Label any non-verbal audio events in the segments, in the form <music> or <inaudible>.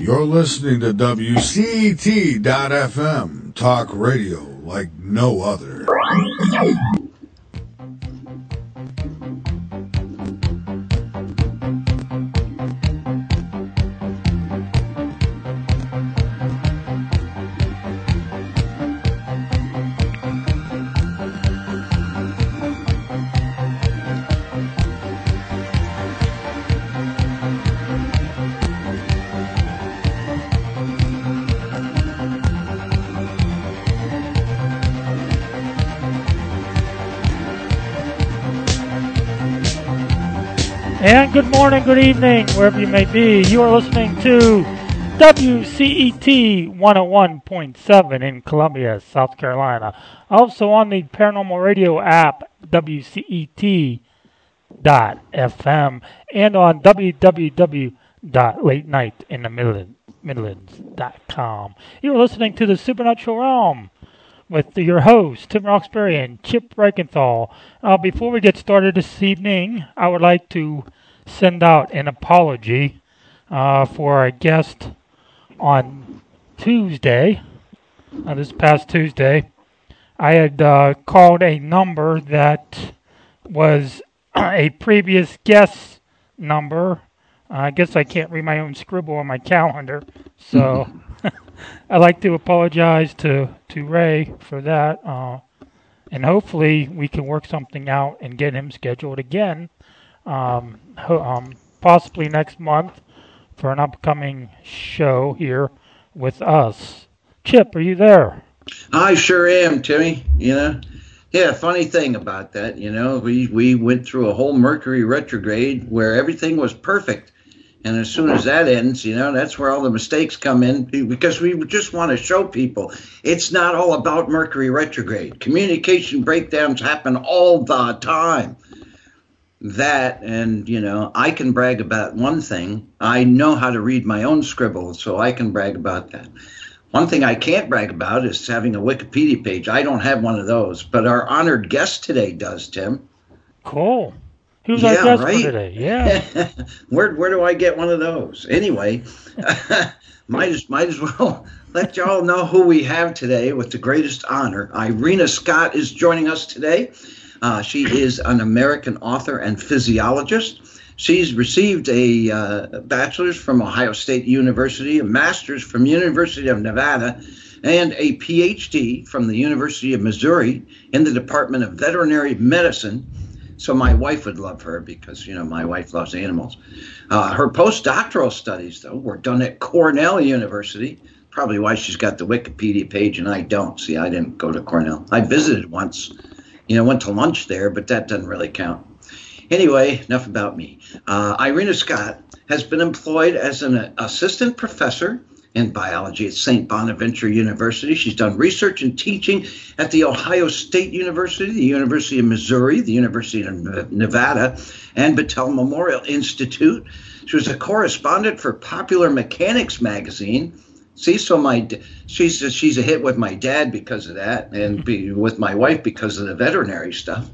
You're listening to WCT.FM, talk radio like no other. Good morning, good evening, wherever you may be. You are listening to WCET 101.7 in Columbia, South Carolina. Also on the Paranormal Radio app, WCET.FM, and on www.latenightinthe.midlands.com. You are listening to the Supernatural Realm with your host, Tim Roxbury and Chip Reichenthal. Uh, before we get started this evening, I would like to send out an apology uh, for our guest on Tuesday, uh, this past Tuesday. I had uh, called a number that was <clears throat> a previous guest number. I guess I can't read my own scribble on my calendar, so <laughs> <laughs> I'd like to apologize to, to Ray for that. Uh, and hopefully we can work something out and get him scheduled again, um, um, possibly next month for an upcoming show here with us. Chip, are you there? I sure am, Timmy. You know, yeah. Funny thing about that, you know, we we went through a whole Mercury retrograde where everything was perfect, and as soon as that ends, you know, that's where all the mistakes come in because we just want to show people it's not all about Mercury retrograde. Communication breakdowns happen all the time. That, and, you know, I can brag about one thing. I know how to read my own scribble, so I can brag about that. One thing I can't brag about is having a Wikipedia page. I don't have one of those, but our honored guest today does, Tim. Cool. Who's our Yeah, guest right? today? Yeah. <laughs> where where do I get one of those? Anyway, <laughs> might as might as well <laughs> let y'all know who we have today with the greatest honor. Irena Scott is joining us today. Uh, she is an American author and physiologist. She's received a uh, bachelor's from Ohio State University, a master's from University of Nevada, and a PhD from the University of Missouri in the Department of Veterinary Medicine. So my wife would love her because you know my wife loves animals. Uh, her postdoctoral studies, though, were done at Cornell University. Probably why she's got the Wikipedia page and I don't. See, I didn't go to Cornell. I visited once, you know, went to lunch there, but that doesn't really count. Anyway, enough about me. Uh, Irena Scott has been employed as an assistant professor in biology at St. Bonaventure University. She's done research and teaching at the Ohio State University, the University of Missouri, the University of Nevada, and Battelle Memorial Institute. She was a correspondent for Popular Mechanics magazine. See, so my she's she's a hit with my dad because of that, and be, with my wife because of the veterinary stuff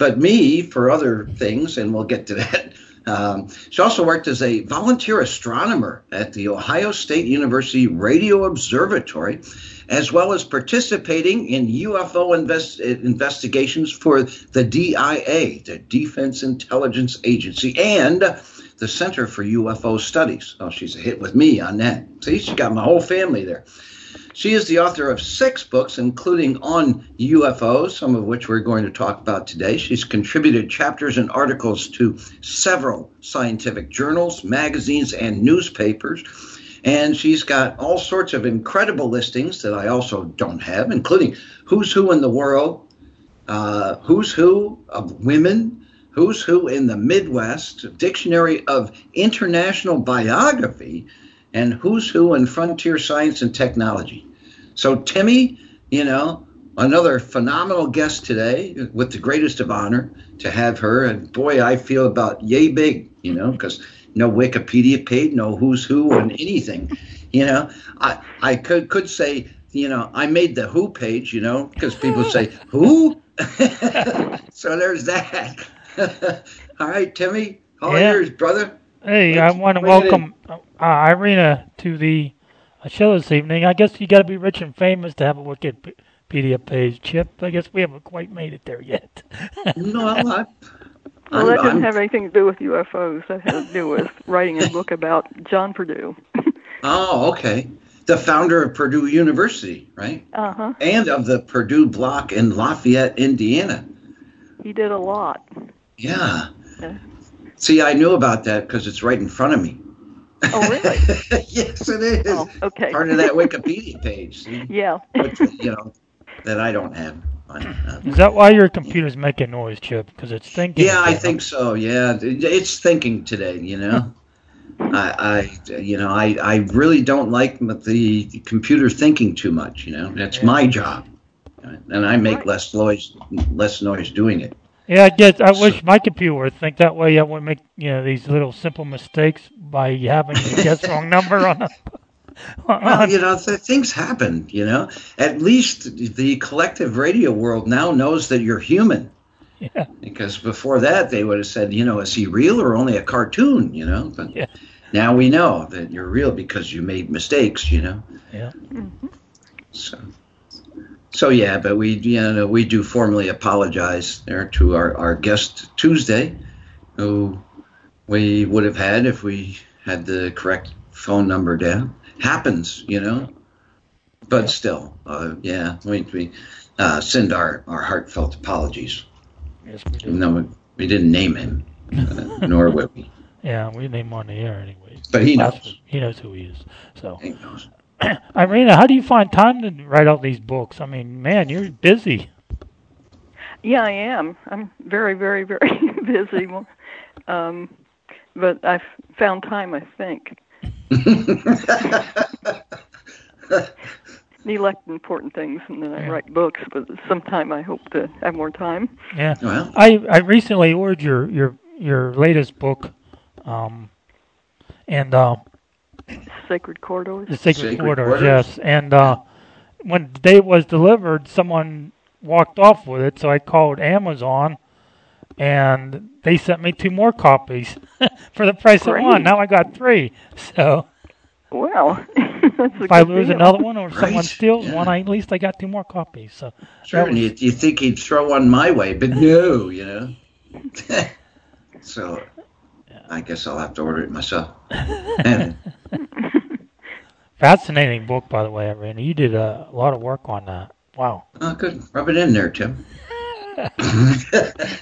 but me for other things, and we'll get to that. <laughs> Um, she also worked as a volunteer astronomer at the Ohio State University Radio Observatory, as well as participating in UFO invest- investigations for the DIA, the Defense Intelligence Agency, and the Center for UFO Studies. Oh, she's a hit with me on that. See, she got my whole family there. She is the author of six books, including on UFOs, some of which we're going to talk about today. She's contributed chapters and articles to several scientific journals, magazines, and newspapers. And she's got all sorts of incredible listings that I also don't have, including Who's Who in the World, uh, Who's Who of Women, Who's Who in the Midwest, Dictionary of International Biography, and Who's Who in Frontier Science and Technology. So, Timmy, you know, another phenomenal guest today with the greatest of honor to have her. And boy, I feel about yay big, you know, because no Wikipedia page, no who's who on anything. You know, I, I could, could say, you know, I made the who page, you know, because people say, who? <laughs> so there's that. <laughs> All right, Timmy, all Yeah. yours, brother. Hey, I want to welcome uh, Irena to the uh, show this evening. I guess you got to be rich and famous to have a Wikipedia page, Chip. I guess we haven't quite made it there yet. <laughs> No, I, Well, I'm- that didn't have anything to do with UFOs. That had to do with <laughs> writing a book about John Purdue. Oh, okay. The founder of Purdue University, right? Uh huh. And of the Purdue block in Lafayette, Indiana. He did a lot. Yeah. Yeah. See, I knew about that because it's right in front of me. Oh, really? <laughs> yes, it is. Oh, okay. Part of that Wikipedia page. See? Yeah. Which, you know, that I don't have. Uh, Is that why your computer's making noise, Chip? Because it's thinking. yeah, I think so. Yeah, it's thinking today. You know, <laughs> I, I, you know, I, I really don't like the computer thinking too much. You know, that's Yeah. my job, and I make Right. less noise, less noise doing it. Yeah, I guess I wish my computer would think that way. I wouldn't make you know these little simple mistakes by having to guess wrong number on. A, <laughs> Well, you know, th- things happen. You know, at least the collective radio world now knows that you're human. yeah, Because before that, they would have said, you know, is he real or only a cartoon? You know, but Yeah. now we know that you're real because you made mistakes. You know, yeah. so. So yeah, but we you know we do formally apologize there to our, our guest Tuesday, who we would have had if we had the correct phone number down. Happens, you know. But still, uh, yeah, we, we uh, send our, our heartfelt apologies. Yes, we do. Even though we, we didn't name him, uh, nor will we. <laughs> Yeah, we name him on the air anyway. But he knows. He knows who he is. So, He knows. <clears throat> Irena, how do you find time to write out these books? I mean, man, you're busy. Yeah, I am. I'm very, very, very <laughs> busy. <laughs> Um, but I've found time, I think. <laughs> Neglect important things, and then I Yeah. write books. But sometime I hope to have more time. Yeah. well, I I recently ordered your your your latest book, um, and uh, Sacred corridors. the Sacred, Sacred Corridors, Corridors? yes. And uh, when the day was delivered, someone walked off with it, so I called Amazon, and they sent me two more copies <laughs> for the price of one. Now I got three. So Well, <laughs> that's a if I lose deal. another one or someone Right, steals yeah. one, I, at least I got two more copies. So sure. that And you, you think he'd throw one my way, but no, you know. <laughs> so I guess I'll have to order it myself. <laughs> Fascinating book, by the way, Irena. You did a lot of work on that. Wow. oh, good. Rub it in there, Tim. <laughs>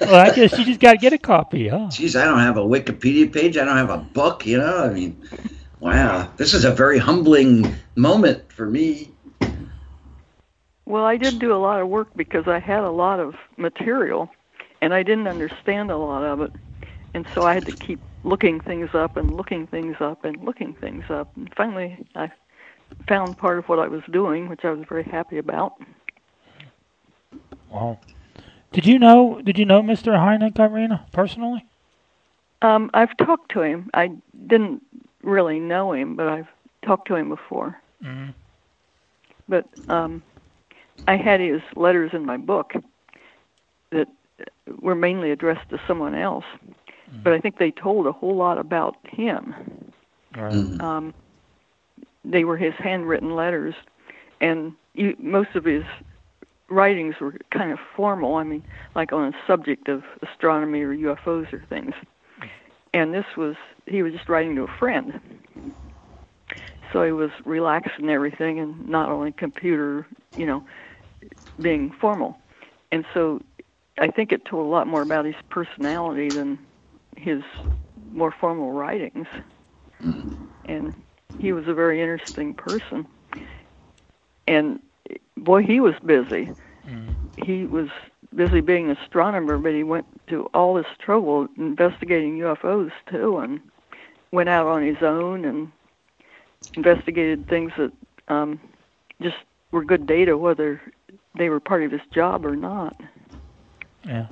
Well, I guess you just got to get a copy, huh? Geez, I don't have a Wikipedia page. I don't have a book. You know, I mean, wow, this is a very humbling moment for me. Well, I did do a lot of work because I had a lot of material and I didn't understand a lot of it. And so I had to keep looking things up and looking things up and looking things up. And finally, I found part of what I was doing, which I was very happy about. Wow. Did you know? Did you know Mr. Hynek, Irena, personally? Um, I've talked to him. I didn't really know him, but I've talked to him before. Mm. But um, I had his letters in my book that were mainly addressed to someone else. But I think they told a whole lot about him. Right. Mm. Um, they were his handwritten letters, and you, most of his writings were kind of formal. I mean, like on a subject of astronomy or UFOs or things. And this was he was just writing to a friend. So he was relaxed and everything, and not only computer, you know, being formal. And so I think it told a lot more about his personality than his more formal writings. And he was a very interesting person. And boy, he was busy. Mm. He was busy being an astronomer, but he went to all this trouble investigating UFOs too, and went out on his own and investigated things that um, just were good data, whether they were part of his job or not. Yeah.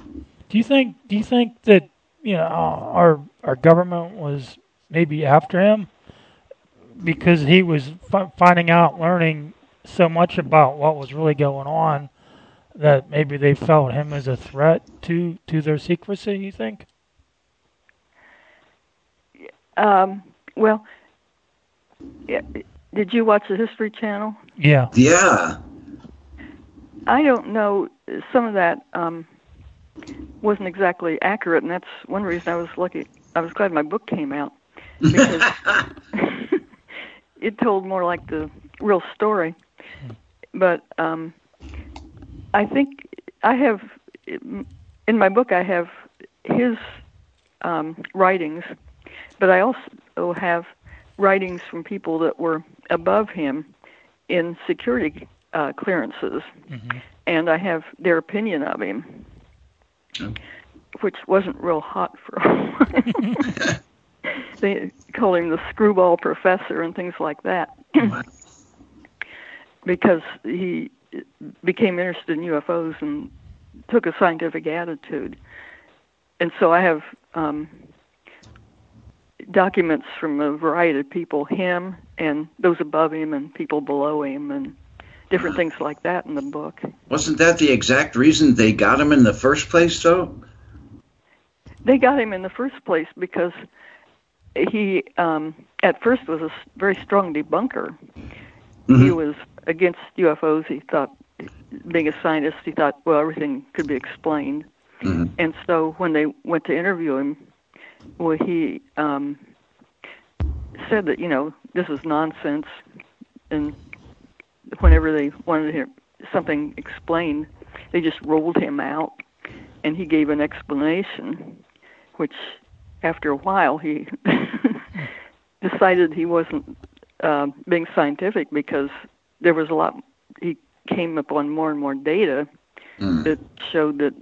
Do you think? Do you think that you know our our government was maybe after him because he was fi- finding out, learning so much about what was really going on that maybe they felt him as a threat to to their secrecy? You think? Um, well, yeah, did you watch the History Channel? Yeah. Yeah. I don't know. Some of that um, wasn't exactly accurate, and that's one reason I was lucky. I was glad my book came out <laughs> because <laughs> it told more like the real story. But um, I think I have in my book I have his um, writings, but I also have writings from people that were above him in security uh, clearances, hmm and I have their opinion of him, Oh. which wasn't real hot for a while. <laughs> they called him the screwball professor and things like that <laughs> because he became interested in UFOs and took a scientific attitude. And so I have um, documents from a variety of people, him and those above him and people below him and different things like that in the book. Wasn't that the exact reason they got him in the first place, though? They got him in the first place because he um, at first was a very strong debunker. He Mhm. was against UFOs. He thought, being a scientist, he thought, well, everything could be explained. Mhm. And so when they went to interview him, well, he um, said that you know this is nonsense, and whenever they wanted to hear something explained, they just rolled him out, and he gave an explanation, which after a while he <laughs> decided he wasn't uh, being scientific because there was a lot. He came upon more and more data Mm. that showed that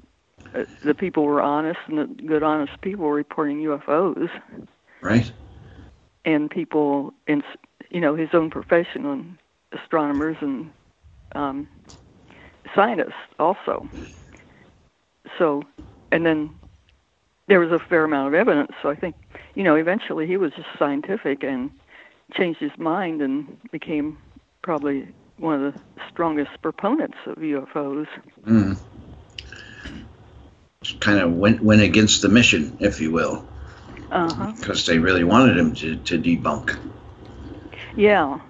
uh, the people were honest and that good, honest people were reporting UFOs, Right? and people in s- you know his own profession and astronomers and um, scientists also. So, and then there was a fair amount of evidence. So I think you know eventually he was just scientific and changed his mind and became probably one of the strongest proponents of UFOs. Mm. Kind of went went against the mission, if you will, Uh huh. because they really wanted him to, to debunk. Yeah.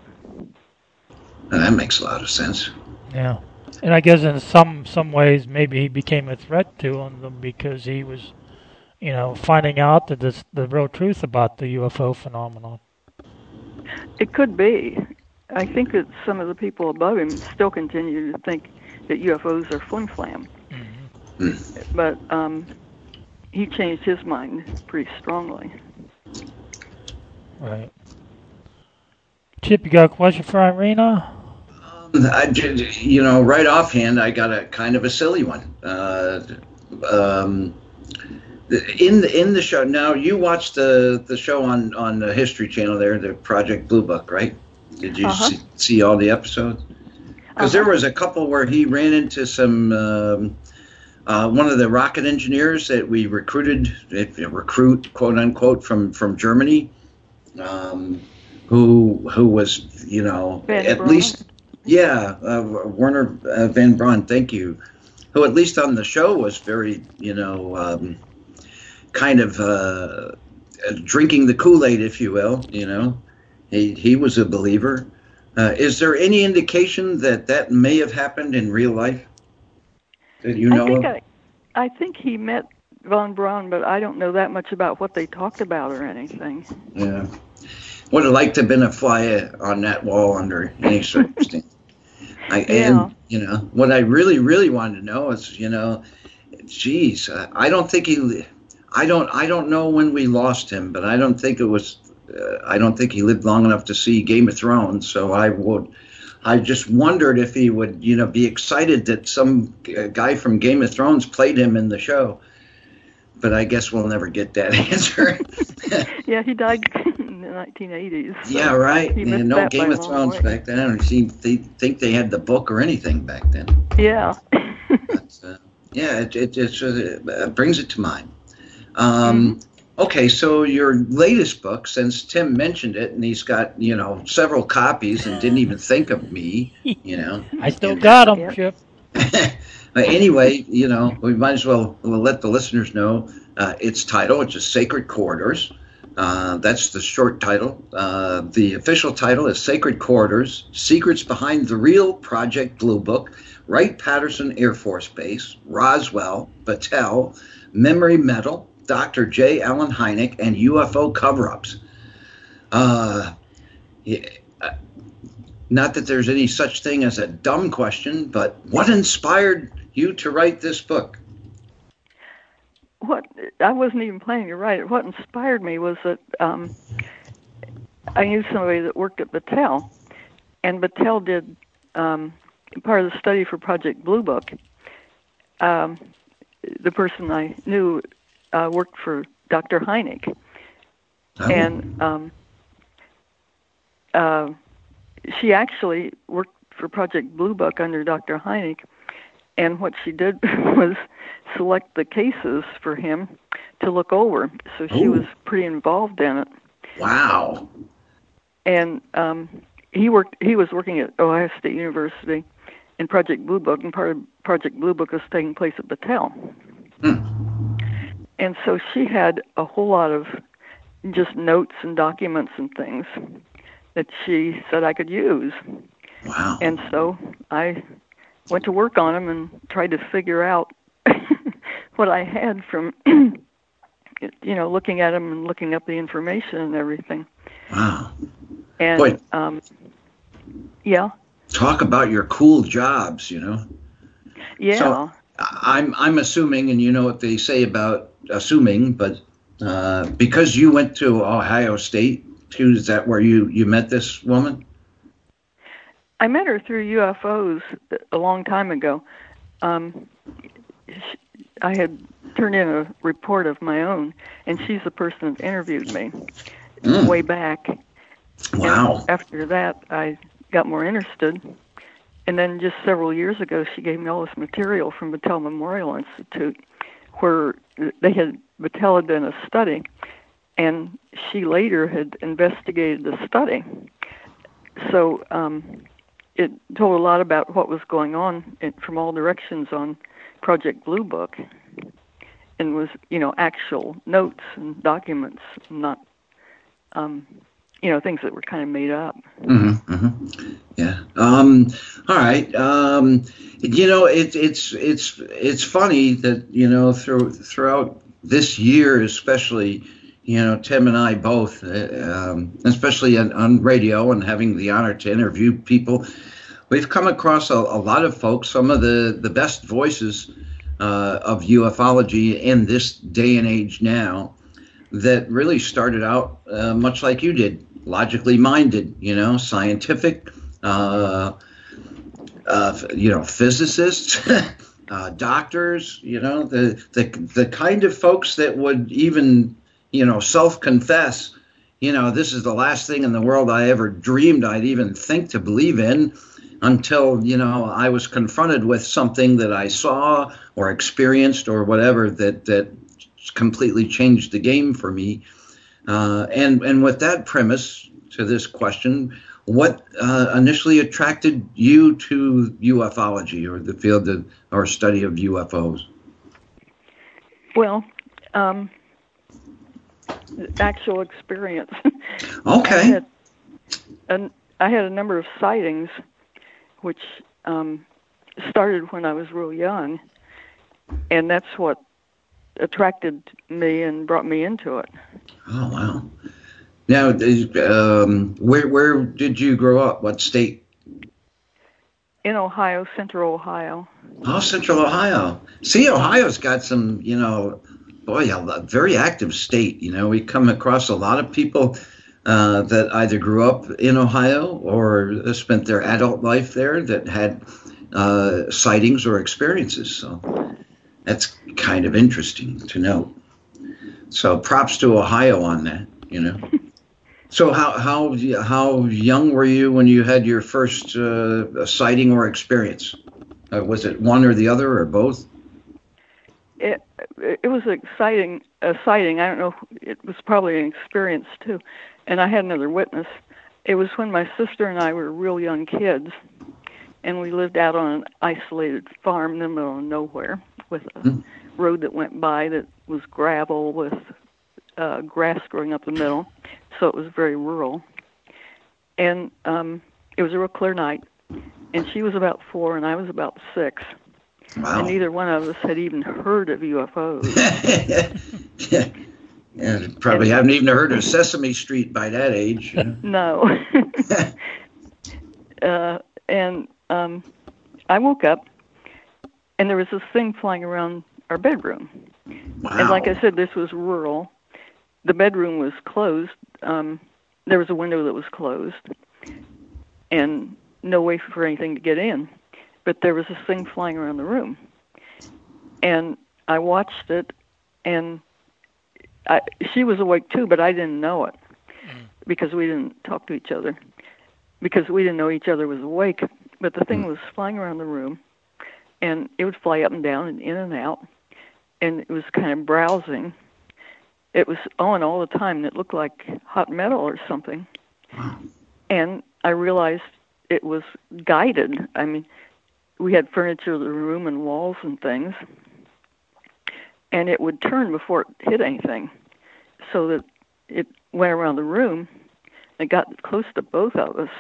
And that makes a lot of sense. Yeah. And I guess in some some ways maybe he became a threat to them because he was, you know, finding out that this, the real truth about the UFO phenomenon. It could be. I think that some of the people above him still continue to think that UFOs are flim flam. hmm But um, he changed his mind pretty strongly. Right. Chip, you got a question for Irena? I, ju- you know, right offhand, I got a kind of a silly one. Uh, um, in the in the show now, you watched the the show on on the History Channel there, the Project Blue Book, right? Did you Uh-huh. see, see all the episodes? Because there Uh-huh. was a couple where he ran into some um, uh, one of the rocket engineers that we recruited, if recruit quote unquote from from Germany, um, who who was you know Van at Braun. least yeah uh, Werner uh, von Braun, thank you, who at least on the show was very you know um, kind of uh, drinking the Kool Aid, if you will, you know. He, he was a believer. Uh, is there any indication that that may have happened in real life that you know I think of? I, I think he met von Braun, but I don't know that much about what they talked about or anything. Yeah. Would have liked to have been a fly on that wall under any <laughs> circumstance. I, Yeah. And, you know, what I really, really wanted to know is, you know, geez, I don't think he, I don't, I don't know when we lost him, but I don't think it was, uh, I don't think he lived long enough to see Game of Thrones. So I would, I just wondered if he would, you know, be excited that some guy from Game of Thrones played him in the show. But I guess we'll never get that <laughs> answer. <laughs> Yeah, he died in the 1980s. so Yeah, right. he Yeah, no Game of Thrones way. back then. I don't see they think they had the book or anything back then. Yeah. <laughs> But, uh, yeah, it it, it's, uh, it brings it to mind. Um, Okay, so your latest book, since Tim mentioned it, and he's got you know several copies and didn't even think of me, you know. I still got them, Chip. <laughs> Anyway, you know, we might as well let the listeners know uh, its title, which is Sacred Corridors. Uh, that's the short title. Uh, the official title is Sacred Corridors Secrets Behind the Real Project Blue Book, Wright Patterson Air Force Base, Roswell, Battelle, Memory Metal, Dr. J. Allen Hynek, and UFO cover ups. Uh, yeah, not that there's any such thing as a dumb question, but what inspired you to write this book? what I wasn't even planning to write it. What inspired me was that um, I knew somebody that worked at Battelle, and Battelle did um, part of the study for Project Blue Book. Um, the person I knew uh, worked for Dr. Hynek, Oh. and um, uh, she actually worked for Project Blue Book under Dr. Hynek. And what she did <laughs> was select the cases for him to look over. So she Ooh. was pretty involved in it. Wow. And um, he worked. He was working at Ohio State University in Project Blue Book, and part of Project Blue Book was taking place at Battelle. Hmm. And so she had a whole lot of just notes and documents and things that she said I could use. Wow. And so I went to work on them and tried to figure out <laughs> what I had from, <clears throat> you know, looking at them and looking up the information and everything. Wow. And Boy. um, yeah, Talk about your cool jobs, you know. yeah, So- I'm I'm assuming, and you know what they say about assuming, but uh, because you went to Ohio State, too, is that where you you met this woman? I met her through UFOs a long time ago. Um, sh- I had turned in a report of my own, and she's the person that interviewed me Mm. way back. Wow. And after that, I got more interested. And then just several years ago, she gave me all this material from Battelle Memorial Institute, where they had Battelle had done a study, and she later had investigated the study. So um, it told a lot about what was going on in, from all directions on Project Blue Book, and was you know actual notes and documents, not um, you know things that were kind of made up. hmm hmm Yeah. Um, all right. Um, you know, it, it's it's it's funny that you know through throughout this year, especially, you know, Tim and I both, uh, um, especially on, on radio and having the honor to interview people, we've come across a, a lot of folks, some of the the best voices uh, of ufology in this day and age now, that really started out uh, much like you did, logically minded, you know, scientific, uh, uh, you know, physicists, <laughs> uh, doctors, you know, the, the the kind of folks that would even, you know, self-confess, you know, this is the last thing in the world I ever dreamed I'd even think to believe in, until you know I was confronted with something that I saw or experienced or whatever that that completely changed the game for me. Uh, and and with that premise to this question, what uh, initially attracted you to ufology or the field of, or study of UFOs? Well, um, actual experience. <laughs> I Okay. had, an, I had a number of sightings, which um, started when I was real young, and that's what attracted me and brought me into it. Oh wow. Now, is- um, where where did you grow up? What state? In Ohio, Central Ohio. Oh, Central Ohio. See, Ohio's got some, you know, boy, a very active state. You know, we come across a lot of people uh, that either grew up in Ohio or spent their adult life there that had uh, sightings or experiences. So that's kind of interesting to know. So props to Ohio on that, you know. <laughs> So how how how young were you when you had your first uh, sighting or experience? Uh, was it one or the other or both? It was exciting, a sighting. I don't know. It was probably an experience too, and I had another witness. It was when my sister and I were real young kids, and we lived out on an isolated farm in the middle of nowhere with a Hmm. road that went by that was gravel with uh, grass growing up the middle, so it was very rural. And um, it was a real clear night, and she was about four, and I was about six. Wow. And neither one of us had even heard of UFOs. <laughs> yeah. yeah, probably haven't even heard of Sesame Street by that age. <laughs> no. <laughs> uh, and um, I woke up, and there was this thing flying around our bedroom. wow. And like I said, this was rural. The bedroom was closed. Um, there was a window that was closed, and no way for anything to get in. But there was this thing flying around the room, and I watched it, and I, she was awake too, but I didn't know it mm. because we didn't talk to each other because we didn't know each other was awake. But the thing mm. was flying around the room, and it would fly up and down and in and out, and it was kind of browsing. It was on all the time, and it looked like hot metal or something. Wow. And I realized it was guided. I mean, we had furniture in the room and walls and things, and it would turn before it hit anything, so that it went around the room and got close to both of us.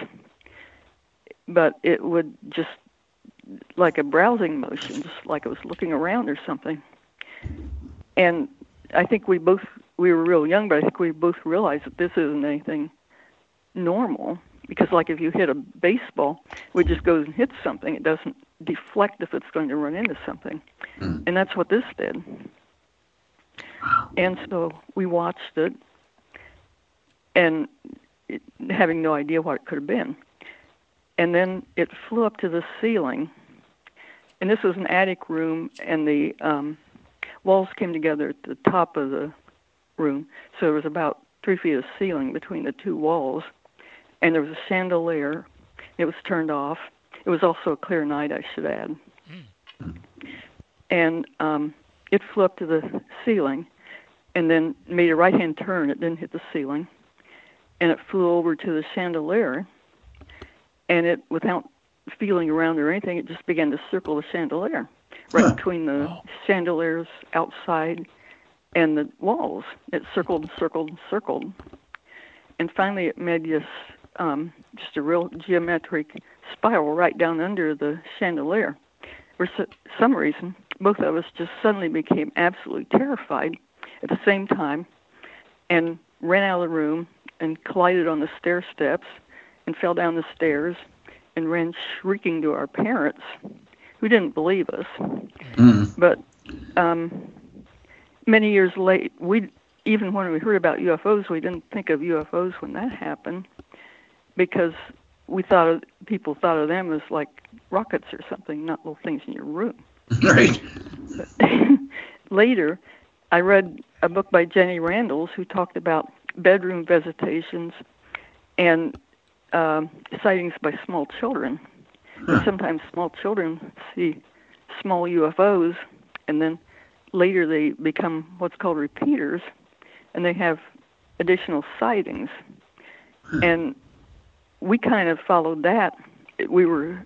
But it would just like a browsing motion, just like it was looking around or something. And I think we both we were real young, but I think we both realized that this isn't anything normal because like if you hit a baseball, it just goes and hits something. It doesn't deflect if it's going to run into something. Mm. And that's what this did. And so we watched it and it, having no idea what it could have been. And then it flew up to the ceiling. And this was an attic room, and the um, walls came together at the top of the room. So there was about three feet of ceiling between the two walls. And there was a chandelier. It was turned off. It was also a clear night, I should add. And um, it flew up to the ceiling and then made a right hand turn. It didn't hit the ceiling. And it flew over to the chandelier. And it, without feeling around or anything, it just began to circle the chandelier right Huh. between the chandeliers outside and the walls. It circled and circled and circled. And finally, it made this um, just a real geometric spiral right down under the chandelier. For some reason, both of us just suddenly became absolutely terrified at the same time and ran out of the room and collided on the stair steps and fell down the stairs and ran shrieking to our parents who didn't believe us. Mm. But um, many years late, we even when we heard about UFOs, we didn't think of UFOs when that happened because we thought of, people thought of them as like rockets or something, not little things in your room. <laughs> Right. <laughs> Later, I read a book by Jenny Randles who talked about bedroom visitations and um, sightings by small children. And sometimes small children see small UFOs, and then later they become what's called repeaters, and they have additional sightings. And we kind of followed that. We were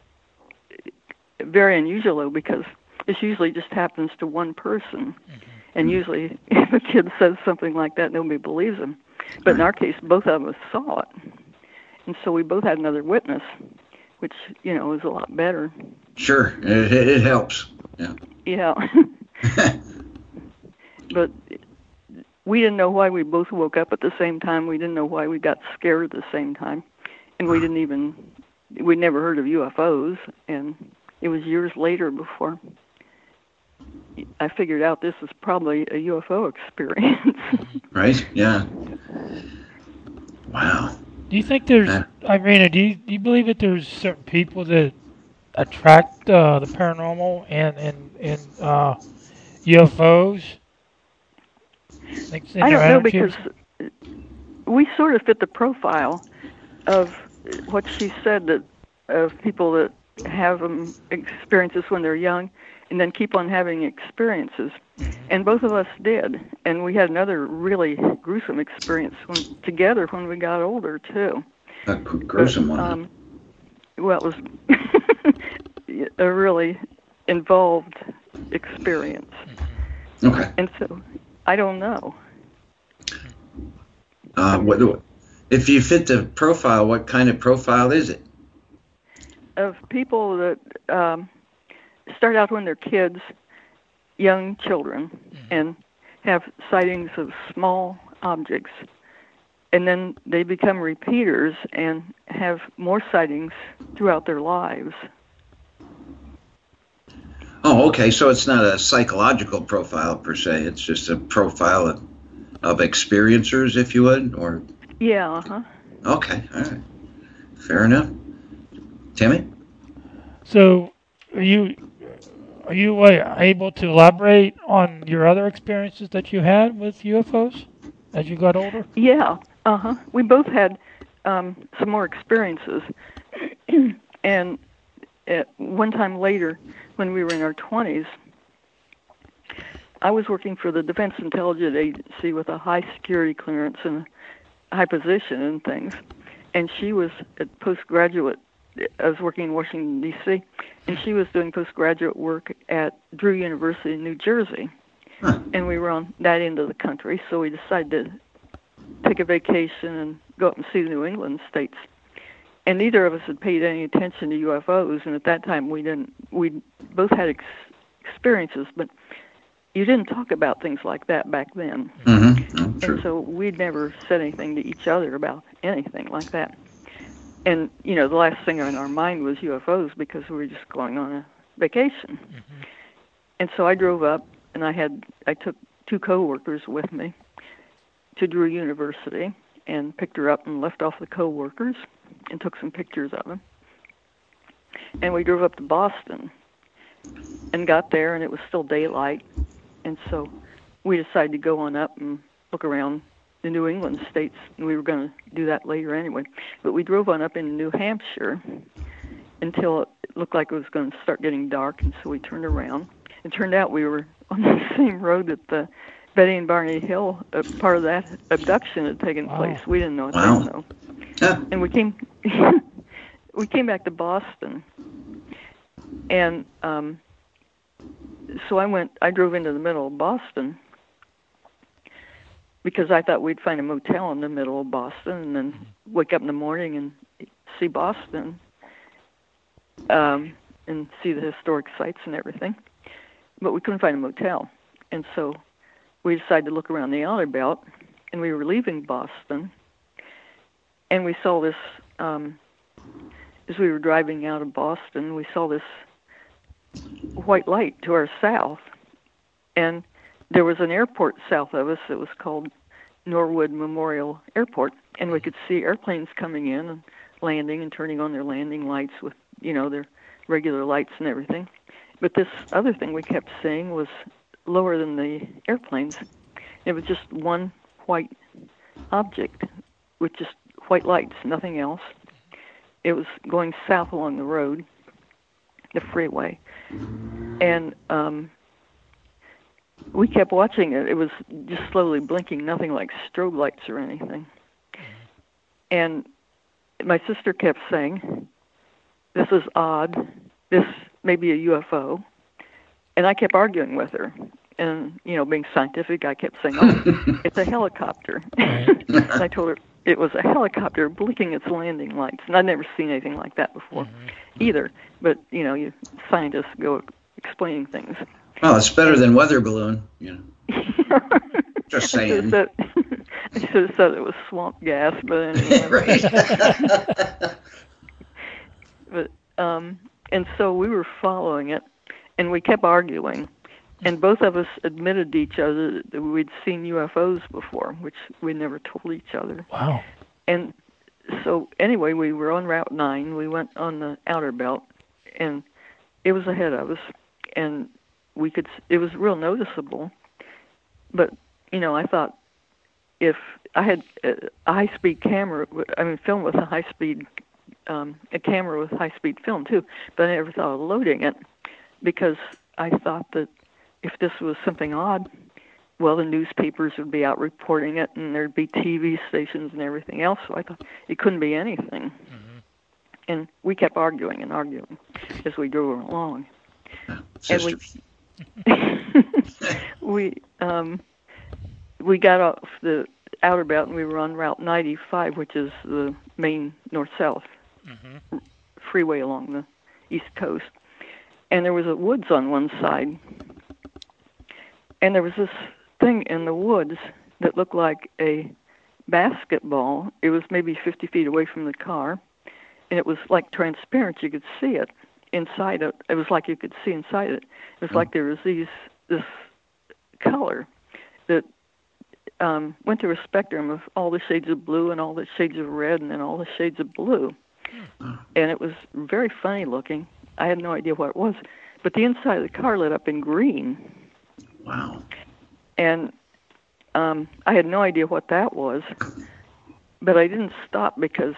very unusual though because this usually just happens to one person, mm-hmm. and mm-hmm. usually <laughs> if a kid says something like that, nobody believes him. But in our case, both of us saw it, and so we both had another witness, which you know is a lot better. Sure. It, it, it helps. Yeah. <laughs> <laughs> but we didn't know why we both woke up at the same time. We didn't know why we got scared at the same time, and we didn't even we never heard of UFOs. And it was years later before I figured out this was probably a UFO experience. <laughs> right? Yeah. Wow. Do you think there's, Yeah. Irena? Do you do you believe that there's certain people that attract uh, the paranormal and and and uh, UFOs? I don't know attitudes? because we sort of fit the profile of what she said that of people that have um, experiences when they're young and then keep on having experiences. And both of us did. And we had another really gruesome experience when, together when we got older, too. A gruesome one. Um, well, it was <laughs> a really involved experience. okay. And so I don't know. Uh, what do, if you fit the profile, what kind of profile is it? Of people that um, start out when they're kids, young children, and have sightings of small objects, and then they become repeaters and have more sightings throughout their lives. Oh, okay. So it's not a psychological profile per se. It's just a profile of, of experiencers, if you would, or Yeah, uh-huh. okay, all right, fair enough. Timmy, So, are you are you uh, able to elaborate on your other experiences that you had with UFOs as you got older? Yeah, uh huh. We both had um, some more experiences, <clears throat> and at one time later, when we were in our twenties, I was working for the Defense Intelligence Agency with a high security clearance and a high position and things, and she was at postgraduate. I was working in Washington D.C. and she was doing postgraduate work at Drew University in New Jersey, Huh. and we were on that end of the country, so we decided to take a vacation and go up and see the New England states. And neither of us had paid any attention to UFOs, and at that time we didn't. We both had ex- experiences, but you didn't talk about things like that back then. mm-hmm. oh. And so we'd never said anything to each other about anything like that. And you know, the last thing on our mind was UFOs because we were just going on a vacation. And so I drove up, and I had I took two coworkers with me to Drew University, and picked her up and left off the coworkers, and took some pictures of them. And we drove up to Boston, and got there, and it was still daylight, and so we decided to go on up and look around the New England states, and we were going to do that later anyway. But we drove on up into New Hampshire until it looked like it was going to start getting dark, and so we turned around. It turned out we were <laughs> on the same road that the Betty and Barney Hill uh, part of that abduction had taken Wow. place. We didn't know it Wow. then, though. Yeah. And we came, <laughs> we came back to Boston, and um, so I went. I drove into the middle of Boston because I thought we'd find a motel in the middle of Boston and then wake up in the morning and see Boston um, and see the historic sites and everything. But we couldn't find a motel, and so we decided to look around the outer belt. And we were leaving Boston, and we saw this um, as we were driving out of Boston. We saw this white light to our south, and there was an airport south of us that was called Norwood Memorial Airport, and we could see airplanes coming in and landing and turning on their landing lights with you know their regular lights and everything. But this other thing we kept seeing was lower than the airplanes. It was just one white object with just white lights, nothing else. It was going south along the road, the freeway, and um, we kept watching it. It was just slowly blinking, nothing like strobe lights or anything. And my sister kept saying, "This is odd. This may be a UFO." And I kept arguing with her. And you know, being scientific, I kept saying, "Oh, <laughs> it's a helicopter." <laughs> and I told her it was a helicopter blinking its landing lights, and I'd never seen anything like that before, either. But you know, you scientists go explaining things. Well, it's better than weather balloon. You know, <laughs> just I should saying. have said, <laughs> I should have said it was swamp gas, but anyway. <laughs> right. but um and so we were following it and we kept arguing and both of us admitted to each other that we'd seen UFOs before which we never told each other. Wow. and so anyway we were on route 9 we went on the outer belt and it was ahead of us and we could it was real noticeable. But you know I thought if I had a a high speed camera I mean film with a high speed um, a camera with high speed film too, but I never thought of loading it because I thought that if this was something odd, well, the newspapers would be out reporting it and there'd be TV stations and everything else. So I thought it couldn't be anything. And we kept arguing and arguing as we drove along. And we <laughs> we um we got off the outer belt and we were on Route 95, which is the main north-south hmm freeway along the east coast. And there was a woods on one side. And there was this thing in the woods that looked like a basketball. It was maybe 50 feet away from the car. And it was like transparent. You could see it inside it. It was like you could see inside it. It was like there was these this color that um, went through a spectrum of all the shades of blue and all the shades of red and then all the shades of blue. And it was very funny looking. I had no idea what it was, but the inside of the car lit up in green, Wow. and um, I had no idea what that was. But I didn't stop because,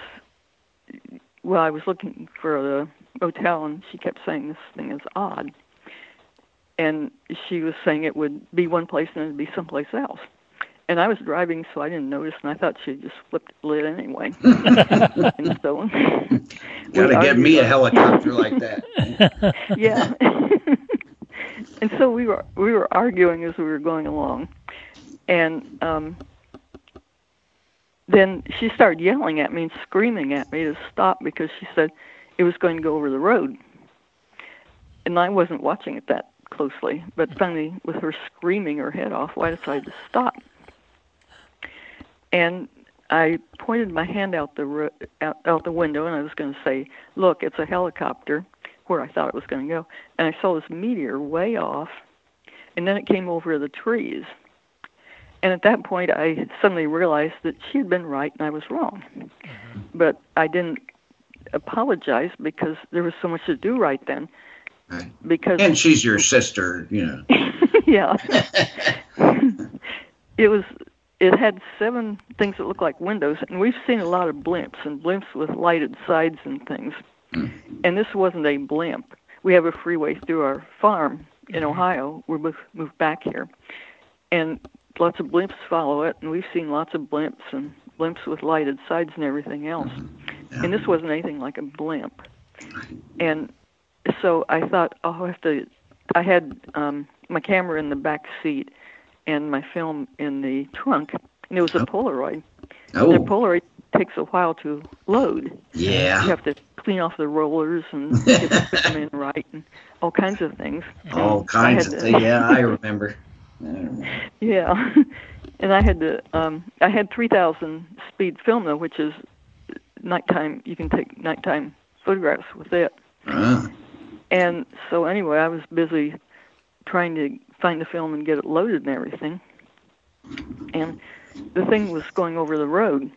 well, I was looking for a hotel, and she kept saying this thing is odd, and she was saying it would be one place and it'd be someplace else. And I was driving, so I didn't notice, and I thought she just flipped the lid anyway. <laughs> and so, we Got to get me a helicopter like that. <laughs> yeah. <laughs> and so we were we were arguing as we were going along, and um, then she started yelling at me and screaming at me to stop because she said it was going to go over the road, and I wasn't watching it that closely. But finally, with her screaming her head off, I decided to stop, and I pointed my hand out the ro- out, out the window, and I was going to say, "Look, it's a helicopter." Where I thought it was going to go, and I saw this meteor way off, and then it came over the trees. And at that point, I suddenly realized that she had been right and I was wrong. Mm-hmm. But I didn't apologize because there was so much to do right then. Right. Because And she's your sister, you know. <laughs> yeah, <laughs> it was. It had seven things that looked like windows, and we've seen a lot of blimps and blimps with lighted sides and things. Mm. And this wasn't a blimp. We have a freeway through our farm in mm-hmm. Ohio. We moved, moved back here, and lots of blimps follow it. And we've seen lots of blimps and blimps with lighted sides and everything else. Mm-hmm. And this wasn't anything like a blimp. And so I thought, oh, I'll have to. I had um, my camera in the back seat and my film in the trunk, and it was a Polaroid. The Oh, Polaroid oh. Takes a while to load. Yeah. You have to clean off the rollers and <laughs> get them in right and all kinds of things. All And kinds of things. Yeah, I <laughs> remember. I remember. Yeah, <laughs> and I had to. Um, I had 3,000 speed film though, which is nighttime. You can take nighttime photographs with it. Ah, And so anyway, I was busy trying to find the film and get it loaded and everything. And the thing was going over the road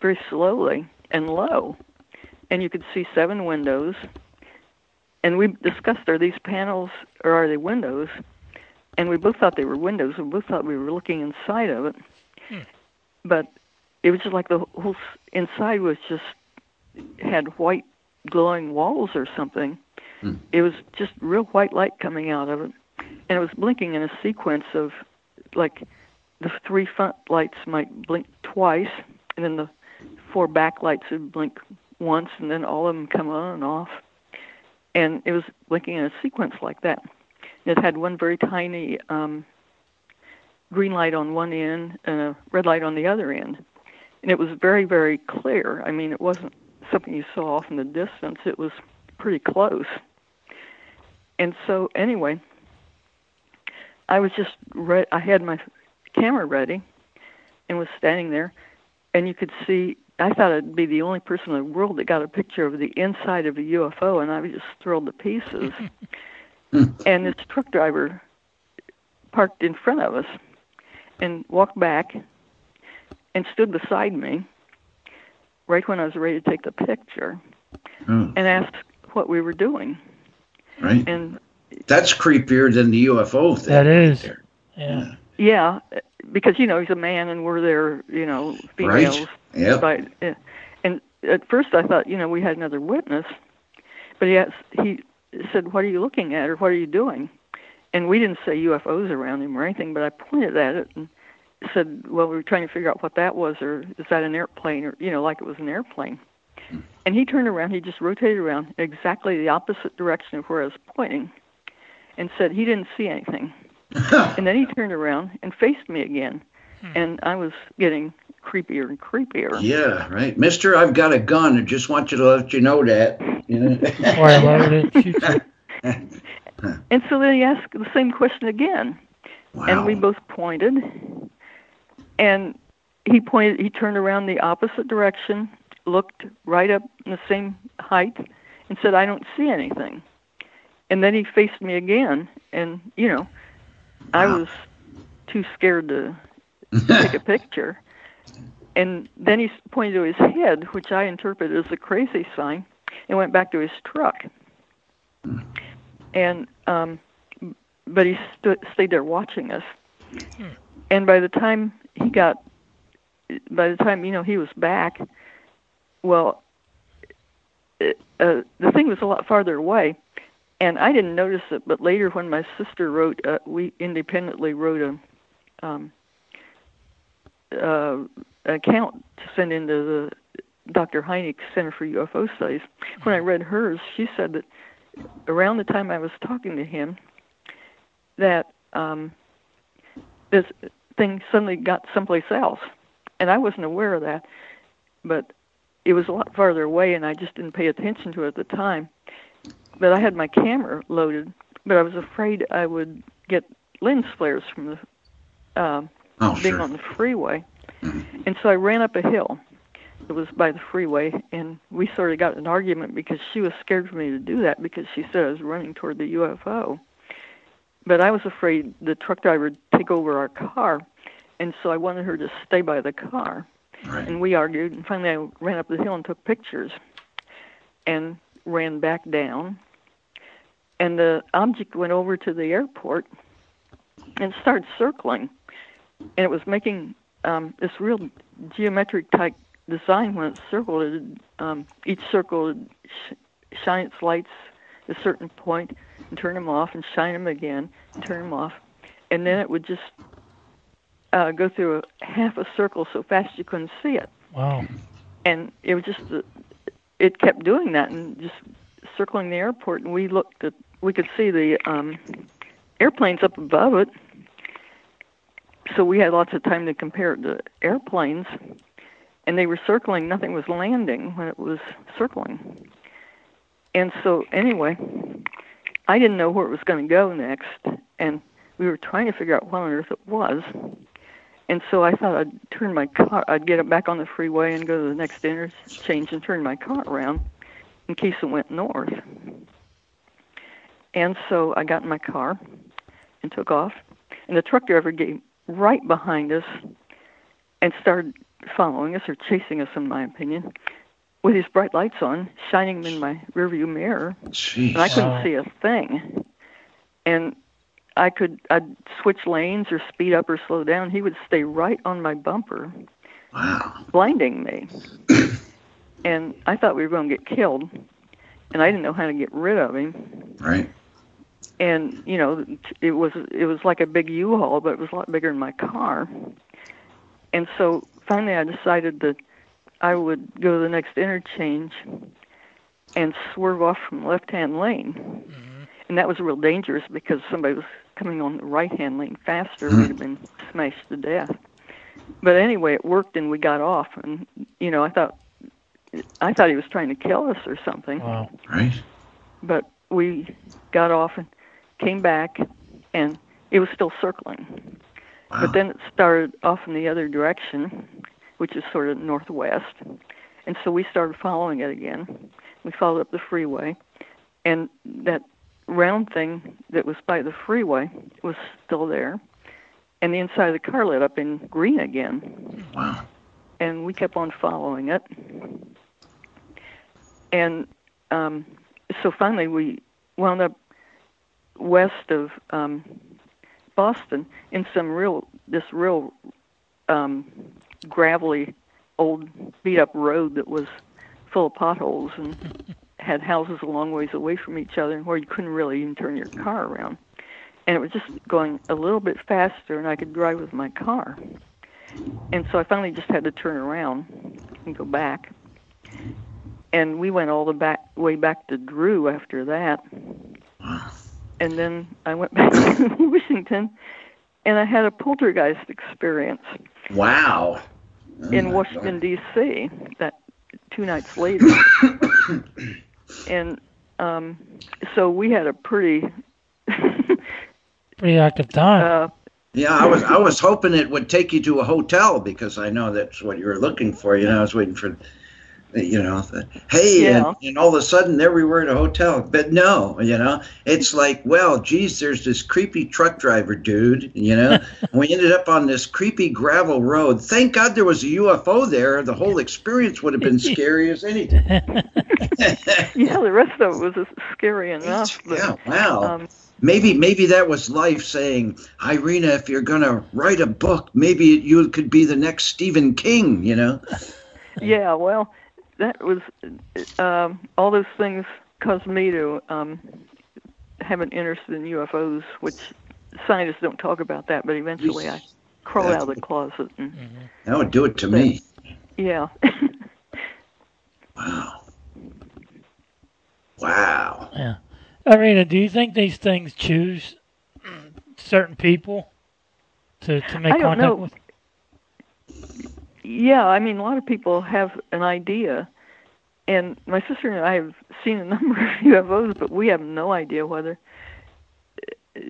very slowly and low. And you could see seven windows. And we discussed are these panels or are they windows? And we both thought they were windows. We both thought we were looking inside of it. Hmm. But it was just like the whole inside was just had white glowing walls or something. Hmm. It was just real white light coming out of it, and it was blinking in a sequence of like the three front lights might blink twice, and then the four back lights would blink once, and then all of them come on and off. And it was blinking in a sequence like that. It had one very tiny um, green light on one end and a red light on the other end. And it was very, very clear. I mean, it wasn't something you saw off in the distance, it was pretty close. And so, anyway, I was just re- I had my camera ready and was standing there, and you could see. I thought I'd be the only person in the world that got a picture of the inside of a UFO, and I was just thrilled to pieces. <laughs> and this truck driver parked in front of us and walked back and stood beside me right when I was ready to take the picture oh, and asked what we were doing. right. And That's creepier than the UFO thing. That is. there. Yeah. yeah, because you know he's a man and we're there, you know, females. Right. Yep. Right. Uh, and at first I thought, you know, we had another witness, but he asked, he said, "What are you looking at, or what are you doing?" And we didn't say UFOs around him or anything, but I pointed at it and said, "Well, we were trying to figure out what that was, or is that an airplane, or you know, like it was an airplane." And he turned around. He just rotated around exactly the opposite direction of where I was pointing, and said he didn't see anything. <laughs> and then he turned around and faced me again, hmm. and I was getting creepier and creepier. Yeah, right. Mister, I've got a gun. I just want you to let you know that. You know? Before I load it, shoot you. <laughs> And so then he asked the same question again, wow. and we both pointed, and he pointed. He turned around the opposite direction, looked right up in the same height, and said, "I don't see anything." And then he faced me again, and you know, I was too scared to <laughs> take a picture. And then he pointed to his head, which I interpreted as a crazy sign, and went back to his truck. And um, but he stood, stayed there watching us. And by the time he got, by the time you know he was back, well, it, uh, the thing was a lot farther away, and I didn't notice it. But later, when my sister wrote, uh, we independently wrote a um, uh, account to send into the Dr. Hynek Center for UFO Studies. When I read hers, she said that around the time I was talking to him, that um, this thing suddenly got someplace else, and I wasn't aware of that. But it was a lot farther away, and I just didn't pay attention to it at the time. But I had my camera loaded, but I was afraid I would get lens flares from the um, oh, being sure. on the freeway. And so I ran up a hill. It was by the freeway, and we sort of got an argument because she was scared for me to do that because she said I was running toward the UFO. But I was afraid the truck driver would take over our car, and so I wanted her to stay by the car. Right. And we argued, and finally I ran up the hill and took pictures, and ran back down. And the object went over to the airport and started circling, and it was making um, this real geometric type design when it circled. It, um, each circle would sh- shine its lights at a certain point and turn them off, and shine them again and turn them off, and then it would just uh, go through a half a circle so fast you couldn't see it Wow. and it was just uh, it kept doing that and just circling the airport and we looked at we could see the um airplanes up above it. So we had lots of time to compare it to airplanes and they were circling. Nothing was landing when it was circling. And so anyway i didn't know where it was going to go next and we were trying to figure out what on earth it was and so I thought I'd turn my car, I'd get it back on the freeway and go to the next interchange and turn my car around in case it went north. And so I got in my car and took off. And the truck driver came right behind us and started following us or chasing us, in my opinion, with his bright lights on, shining them in my rearview mirror Jeez. and I couldn't see a thing. And I could I'd switch lanes or speed up or slow down. He would stay right on my bumper, Wow. blinding me. <clears throat> and I thought we were going to get killed, and I didn't know how to get rid of him. Right. And you know, it was it was like a big U-Haul, but it was a lot bigger than my car. And so finally, I decided that I would go to the next interchange and swerve off from the left-hand lane. Mm-hmm. And that was real dangerous because somebody was coming on the right-hand lane faster, hmm. we'd have been smashed to death. But anyway, it worked, and we got off. And you know, I thought I thought he was trying to kill us or something Wow. Right. but we got off and came back and it was still circling Wow. but then it started off in the other direction which is sort of northwest and so we started following it again we followed up the freeway and that round thing that was by the freeway was still there and the inside of the car lit up in green again wow. and we kept on following it. And um, so finally, we wound up west of um, Boston in some real, this real um, gravelly, old, beat-up road that was full of potholes and <laughs> had houses a long ways away from each other, where you couldn't really even turn your car around. And it was just going a little bit faster, and I could drive with my car. And so I finally just had to turn around and go back. And we went all the back way back to Drew after that. And then I went <laughs> back to Washington and I had a poltergeist experience Wow. Oh in Washington God. D.C. that two nights later, <laughs> <clears throat> and um, so we had a pretty. <laughs> Pretty active time. uh, Yeah, I was I was hoping it would take you to a hotel because I know that's what you were looking for. You know, I was waiting for, you know, the, hey, Yeah. and, and all of a sudden there we were at a hotel. But no, you know, it's like, well, geez, there's this creepy truck driver dude. You know, <laughs> we ended up on this creepy gravel road. Thank God there was a UFO there. The whole experience would have been <laughs> scary as anything. <laughs> yeah, the rest of it was scary enough. But, yeah, wow. um, Maybe maybe that was life saying, Irena, if you're gonna write a book, maybe you could be the next Stephen King. You know. yeah, well, that was um, all those things caused me to um, have an interest in UFOs, which scientists don't talk about that, but eventually I crawled out of the closet and That would do it to me. yeah. <laughs> Wow. Wow. Yeah. Irena, do you think these things choose certain people to, to make I don't contact know. with? Yeah, I mean, a lot of people have an idea, and my sister and I have seen a <laughs> number of UFOs, but we have no idea whether.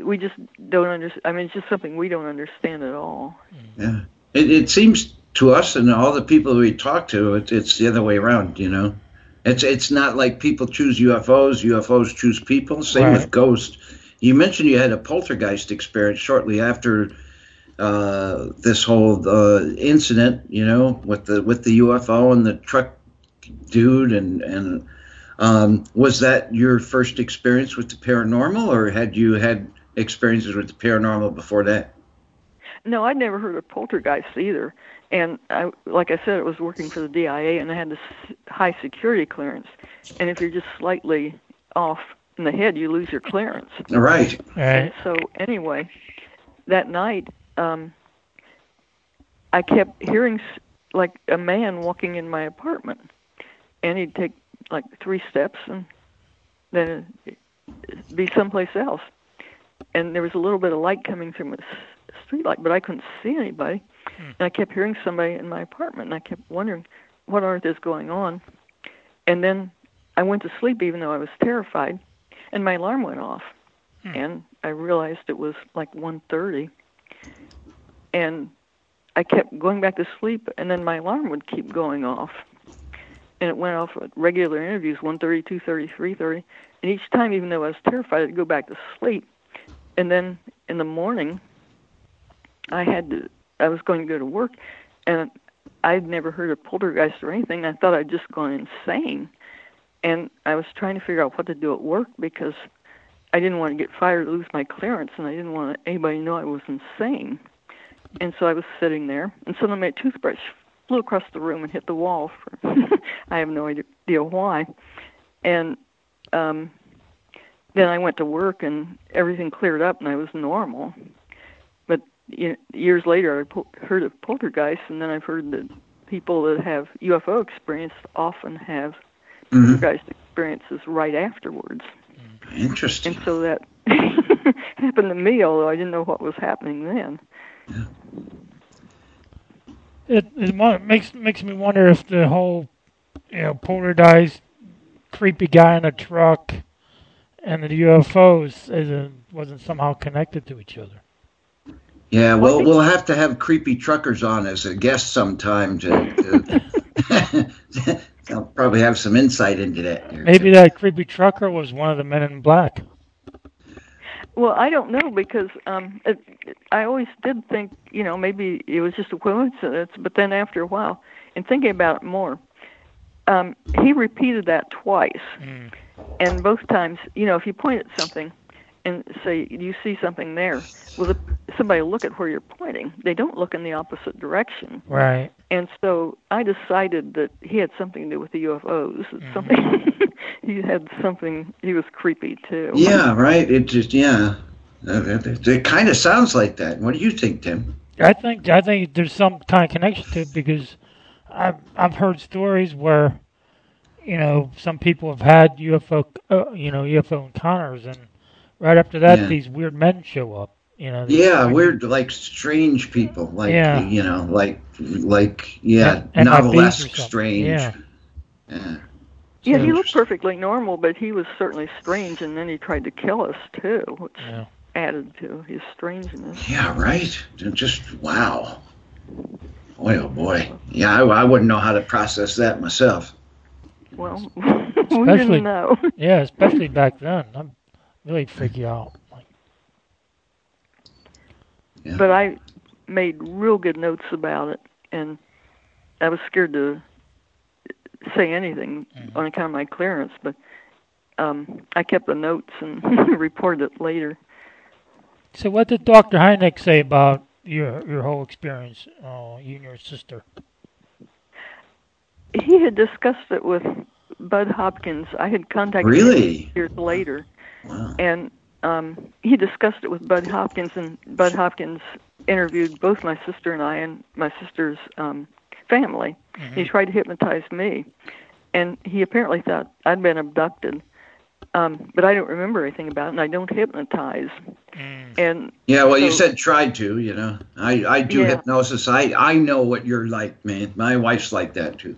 We just don't understand. I mean, it's just something we don't understand at all. Mm-hmm. Yeah. It, it seems to us and all the people we talk to, it, it's the other way around. You know, it's it's not like people choose UFOs, UFOs choose people. Same Right. with ghosts. You mentioned you had a poltergeist experience shortly after uh, this whole uh, incident. You know, with the with the UFO and the truck dude, and and um, was that your first experience with the paranormal, or had you had experiences with the paranormal before that? No, I'd never heard of poltergeist either. And I, like I said, it was working for the DIA, and I had this high security clearance. And if you're just slightly off in the head, you lose your clearance. All right. Right. So anyway, that night, um, I kept hearing s- like a man walking in my apartment, and he'd take like three steps and then be someplace else. And there was a little bit of light coming through my street light, but I couldn't see anybody. And I kept hearing somebody in my apartment, and I kept wondering what on earth is going on. And then I went to sleep, even though I was terrified, and my alarm went off and I realized it was like 1:30, and I kept going back to sleep, and then my alarm would keep going off, and it went off at regular interviews 1:30, 2:30, 3:30, and each time, even though I was terrified, I'd go back to sleep, and then in the morning, I had to, I was going to go to work, and I'd never heard of poltergeist or anything. I thought I'd just gone insane, and I was trying to figure out what to do at work because I didn't want to get fired, or lose my clearance, and I didn't want anybody to know I was insane. And so I was sitting there, and suddenly my toothbrush flew across the room and hit the wall. For <laughs> I have no idea why. And um, then I went to work, and everything cleared up, and I was normal. But you know, years later, I po- heard of poltergeists, and then I've heard that people that have UFO experience often have Mhm. poltergeist experiences right afterwards. Interesting. And so that <laughs> happened to me, although I didn't know what was happening then. It, it makes makes me wonder if the whole, you know, poltergeist, creepy guy in a truck, and the UFOs isn't wasn't somehow connected to each other. Yeah, Well, I well, think- we'll have to have creepy truckers on as a guest sometime to. to <laughs> <laughs> They'll probably have some insight into that. there, Maybe too. that creepy trucker was one of the men in black. Well, I don't know because um it, it, I always did think, you know, maybe it was just a coincidence, but then after a while, and thinking about it more, um he repeated that twice. Mm. And both times, you know, if you point at something and say you see something there, well, the, somebody look at where you're pointing. They don't look in the opposite direction. Right. And so I decided that he had something to do with the UFOs. Something <laughs> he had something. He was creepy too. Yeah, right. It just yeah. Uh, It, it kind of sounds like that. What do you think, Tim? I think I think there's some kind of connection to it because I've I've heard stories where, you know, some people have had UFO, uh, you know, UFO encounters, and right after that, Yeah. these weird men show up, You know. the- Yeah, we're like strange people, like Yeah. you know, like like yeah, And- and my bees or novelesque strange. Yeah. Yeah. Yeah, he looked perfectly normal, but he was certainly strange, and then he tried to kill us too, which Yeah. added to his strangeness. Yeah, right. Just wow. Boy, oh boy. Yeah, I, I wouldn't know how to process that myself. Well, <laughs> we didn't know. Yeah, especially back then. I'm really freaky out. Like, but I made real good notes about it, and I was scared to say anything Mm-hmm. on account of my clearance, but um, I kept the notes and <laughs> reported it later. so, what did Dr. Hynek say about your your whole experience, uh, you and your sister? He had discussed it with Bud Hopkins. I had contacted him Really? years later, Wow. and um, he discussed it with Bud Hopkins, and Bud Hopkins interviewed both my sister and I and my sister's um, family. He tried to hypnotize me, and he apparently thought I'd been abducted. Um, but I don't remember anything about it, and I don't hypnotize. And Yeah, well, you said tried to, you know. I, I do Yeah. hypnosis. I, I know what you're like, man. My wife's like that too.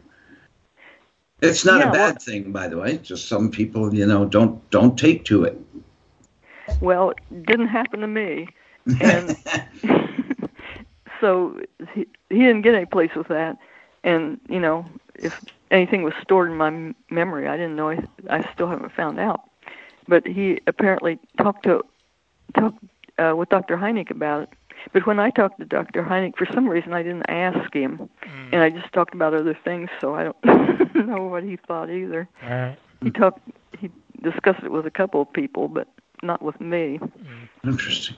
It's not Yeah, a bad well- thing, by the way. Just some people, you know, don't don't take to it. Well, it didn't happen to me, and <laughs> so he, he didn't get any place with that. And you know, if anything was stored in my memory, I didn't know. I, I still haven't found out. But he apparently talked to talked uh, with Dr. Hynek about it. But when I talked to Dr. Hynek, for some reason I didn't ask him, and I just talked about other things. So I don't <laughs> know what he thought either. All right. He talked. He discussed it with a couple of people, but not with me. Interesting.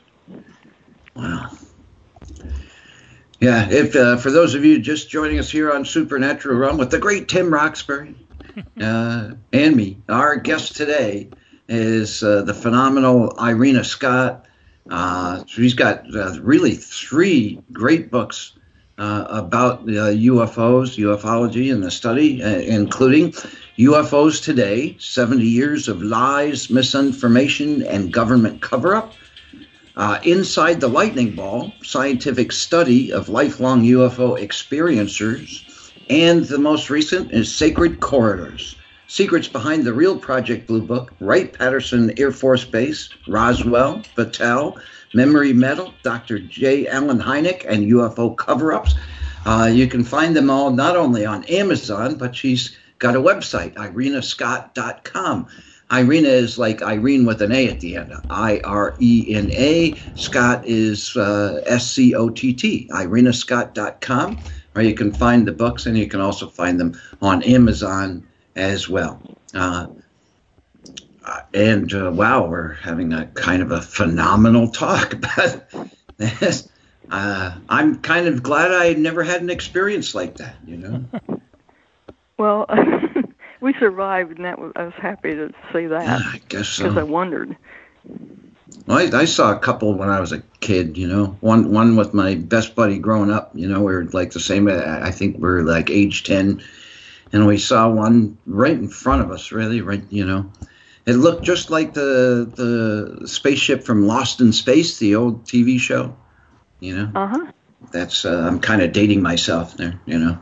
Wow. Yeah, if uh, for those of you just joining us here on Supernatural Realm with the great Tim Roxbury <laughs> uh, and me, our guest today is uh, the phenomenal Irena Scott. Uh, she's got uh, really three great books uh, about uh, UFOs, ufology, and the study, uh, including UFOs Today 70 Years of Lies, Misinformation, and Government Cover Up. Uh, Inside the Lightning Ball, scientific study of lifelong UFO experiencers. And the most recent is Sacred Corridors, secrets behind the real Project Blue Book, Wright Patterson Air Force Base, Roswell, Battelle, Memory Metal, Dr. J. Allen Hynek, and UFO cover ups. Uh, you can find them all not only on Amazon, but she's got a website, irenascott.com. Irena is like Irene with an A at the end. I R E N A. Scott is uh, S C O T T. IrenaScott.com, where you can find the books and you can also find them on Amazon as well. Uh, uh, and uh, wow, we're having a kind of a phenomenal talk <laughs> about this. Uh, I'm kind of glad I never had an experience like that, you know? <laughs> Well, <laughs> we survived, and that was, I was happy to say Yeah, that I guess so. because I wondered. Well, I, I saw a couple when I was a kid, you know. One one with my best buddy growing up, you know, we were like the same. I I think we are like age 10. And we saw one right in front of us, really, right, you know. It looked just like the the spaceship from Lost in Space, the old TV show, you know. Uh huh. That's uh, I'm kind of dating myself there, you know.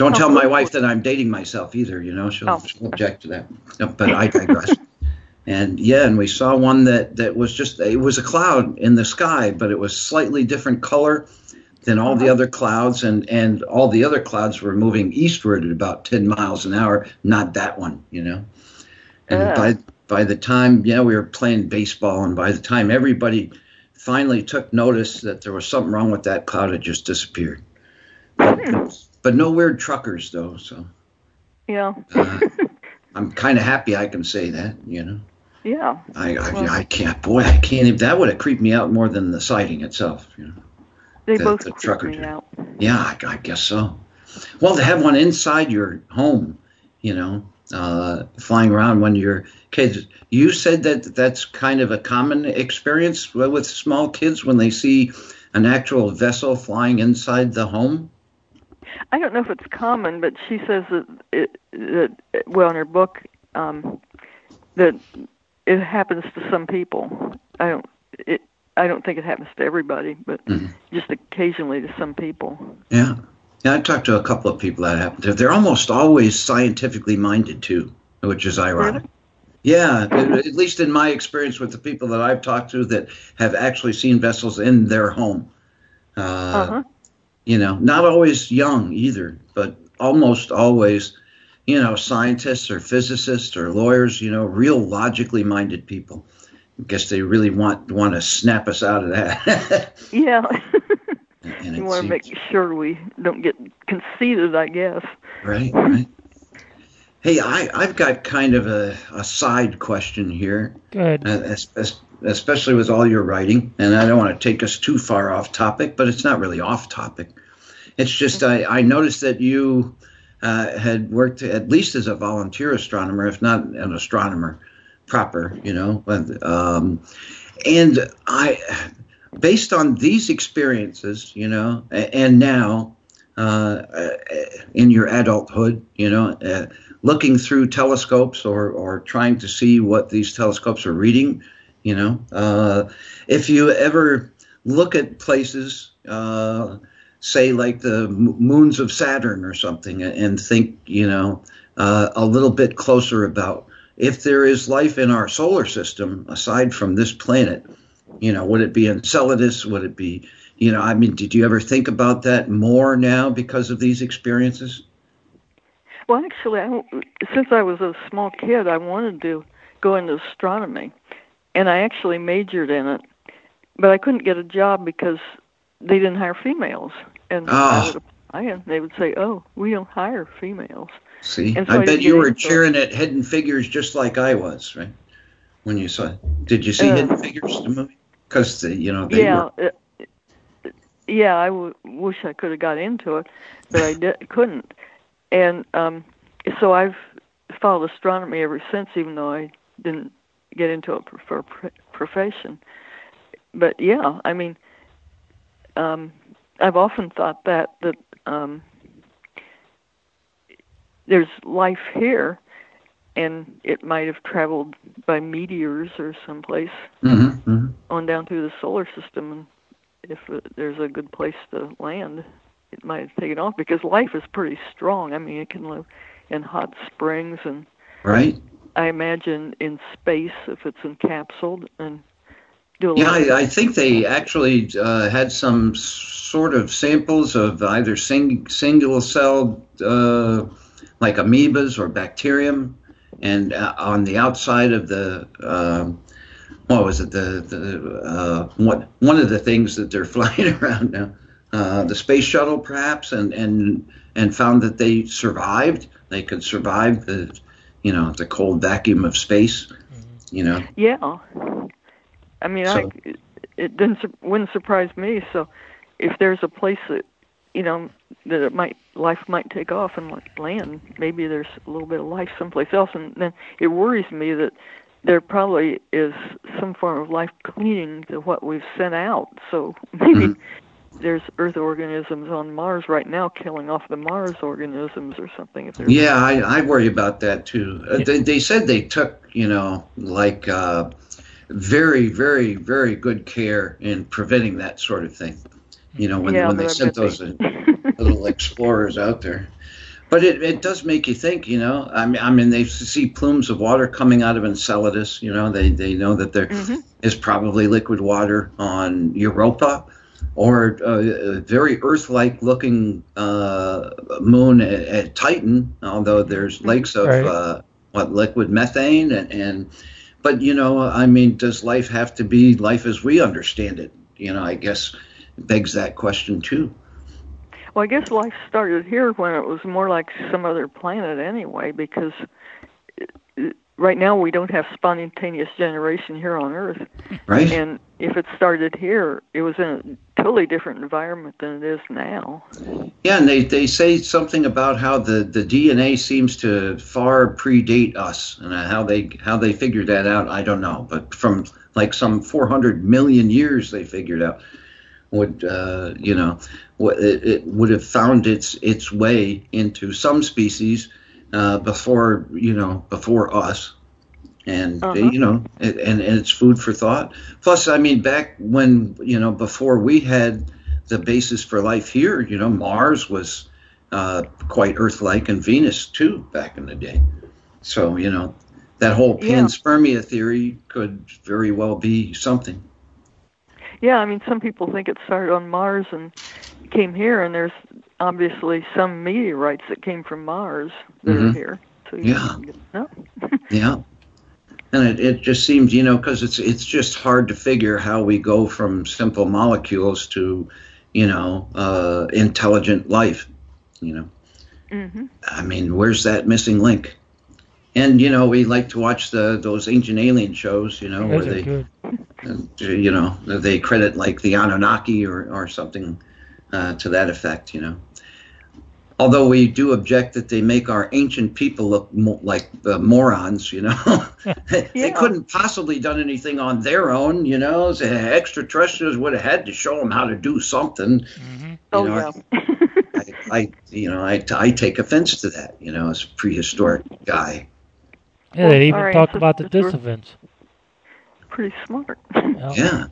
Don't tell my wife that I'm dating myself either, you know. She'll, Oh. she'll object to that. No, But I digress. <laughs> and yeah, and we saw one that that was just it was a cloud in the sky, but it was slightly different color than all the uh-huh. other clouds, and and all the other clouds were moving eastward at about 10 miles an hour. Not that one, you know. And Yeah. by by the time yeah we were playing baseball, and by the time everybody finally took notice that there was something wrong with that cloud, it just disappeared. But, but no weird truckers though, so Yeah. uh, I'm kind of happy I can say that. You know, Yeah. I I, Well- I can't. Boy, I can't. Even, that would have creeped me out more than the sighting itself. You know. They The- both the creeped trucker me did. out. Yeah, I, I guess so. Well, to have one inside your home, you know, uh, flying around when you're kids. You said that that's kind of a common experience with small kids when they see an actual vessel flying inside the home. I don't know if it's common, but she says that it, that well in her book um, that it happens to some people. I don't. It. I don't think it happens to everybody, but Mhm. just occasionally to some people. Yeah. Yeah, I talked to a couple of people that happened to. They're almost always scientifically minded too, which is ironic. Yeah, at at least in my experience with the people that I've talked to that have actually seen vessels in their home. Uh, Uh-huh. You know, not always young either, but almost always, you know, scientists or physicists or lawyers. You know, real logically minded people. I guess they really want want to snap us out of that. <laughs> Yeah. <laughs> And you want to make sure we don't get conceited, I guess. Right, right. Hey, I, I've got kind of a, a side question here, Good. uh, es- es- especially with all your writing, and I don't want to take us too far off topic, but it's not really off topic. It's just I, I noticed that you uh, had worked at least as a volunteer astronomer, if not an astronomer proper, you know. But, um, and I, based on these experiences, you know, and now uh, uh, in your adulthood, you know, uh, looking through telescopes or, or trying to see what these telescopes are reading, you know, uh, if you ever look at places, uh, say like the moons of Saturn or something, and think, you know, uh, a little bit closer about if there is life in our solar system aside from this planet, you know, would it be Enceladus? Would it be, you know, I mean, did you ever think about that more now because of these experiences? Well, actually, I, since I was a small kid, I wanted to go into astronomy, and I actually majored in it, but I couldn't get a job because they didn't hire females, and Oh. I would apply, and they would say, "Oh, we don't hire females." See, so I I bet you were cheering at Hidden Figures just like I was, right? When you saw, did you see Uh, Hidden Figures the movie? Because you know they yeah, were. uh, yeah. I w- wish I could have got into it, but I di- couldn't. And um, so I've followed astronomy ever since, even though I didn't get into it for a pr- profession. But yeah, I mean, um, I've often thought that that um, there's life here, and it might have traveled by meteors or someplace Mhm, mhm. on down through the solar system, and if uh, there's a good place to land, it might have taken off because life is pretty strong. I mean, it can live in hot springs, and Right? I imagine in space if it's encapsulated and do a Yeah, lot. I, I think they actually uh, had some sort of samples of either sing, single celled, uh, like amoebas or bacterium, and uh, on the outside of the, um, what was it, the, the uh, what, one of the things that they're <laughs> flying around now, uh, the space shuttle perhaps, and, and, and found that they survived. They could survive the, you know, the cold vacuum of space, you know. Yeah, I mean, So- I it, it didn't wouldn't surprise me. So, if there's a place that you know that it might life might take off and like land, maybe there's a little bit of life someplace else. And then it worries me that there probably is some form of life clinging to what we've sent out. So <laughs> maybe Mhm. there's Earth organisms on Mars right now killing off the Mars organisms or something. If Yeah, I, I worry about that too. Uh, they, they said they took, you know, like uh, very, very, very good care in preventing that sort of thing. You know, when, yeah, when they sent those uh, little explorers out there. But it, it does make you think, you know. I mean, I mean, they see plumes of water coming out of Enceladus. You know, they, they know that there is Mhm. probably liquid water on Europa, or uh, a very Earth-like looking uh, moon at, at Titan. Although there's lakes of Right. uh, what liquid methane and, and but you know, I mean, does life have to be life as we understand it? You know, I guess begs that question too. Well, I guess life started here when it was more like some other planet anyway, because uh, right now we don't have spontaneous generation here on Earth. Right? And if it started here, it was in a totally different environment than it is now. Yeah, and they, they say something about how the, the DNA seems to far predate us, and how they how they figured that out, I don't know. But from like some 400 million years, they figured out would uh, you know it, it would have found its its way into some species uh, before you know before us. And Uh-huh. you know, and, and it's food for thought. Plus, I mean, back when you know, before we had the basis for life here, you know, Mars was uh, quite Earth-like, and Venus too, back in the day. So you know, that whole Yeah. panspermia theory could very well be something. Yeah, I mean, some people think it started on Mars and came here, and there's obviously some meteorites that came from Mars that are Mhm. here. So you Yeah. Yeah. And it, it just seems, you know, because it's it's just hard to figure how we go from simple molecules to, you know, uh, intelligent life. You know, hmm I mean, where's that missing link? And you know, we like to watch the those ancient alien shows, you know, where are they, good. uh, you know, they credit like the Anunnaki or or something uh, to that effect, you know. Although we do object that they make our ancient people look mo- like uh, morons, you know. <laughs> they couldn't possibly done anything on their own, you know. The extraterrestrials would have had to show them how to do something. hmm Oh know, yeah. I, I, you know, I, I take offense to that, you know, as a prehistoric guy. Yeah, they even Our talk about the ancestors dissidents. Pretty smart. Yeah. Yeah.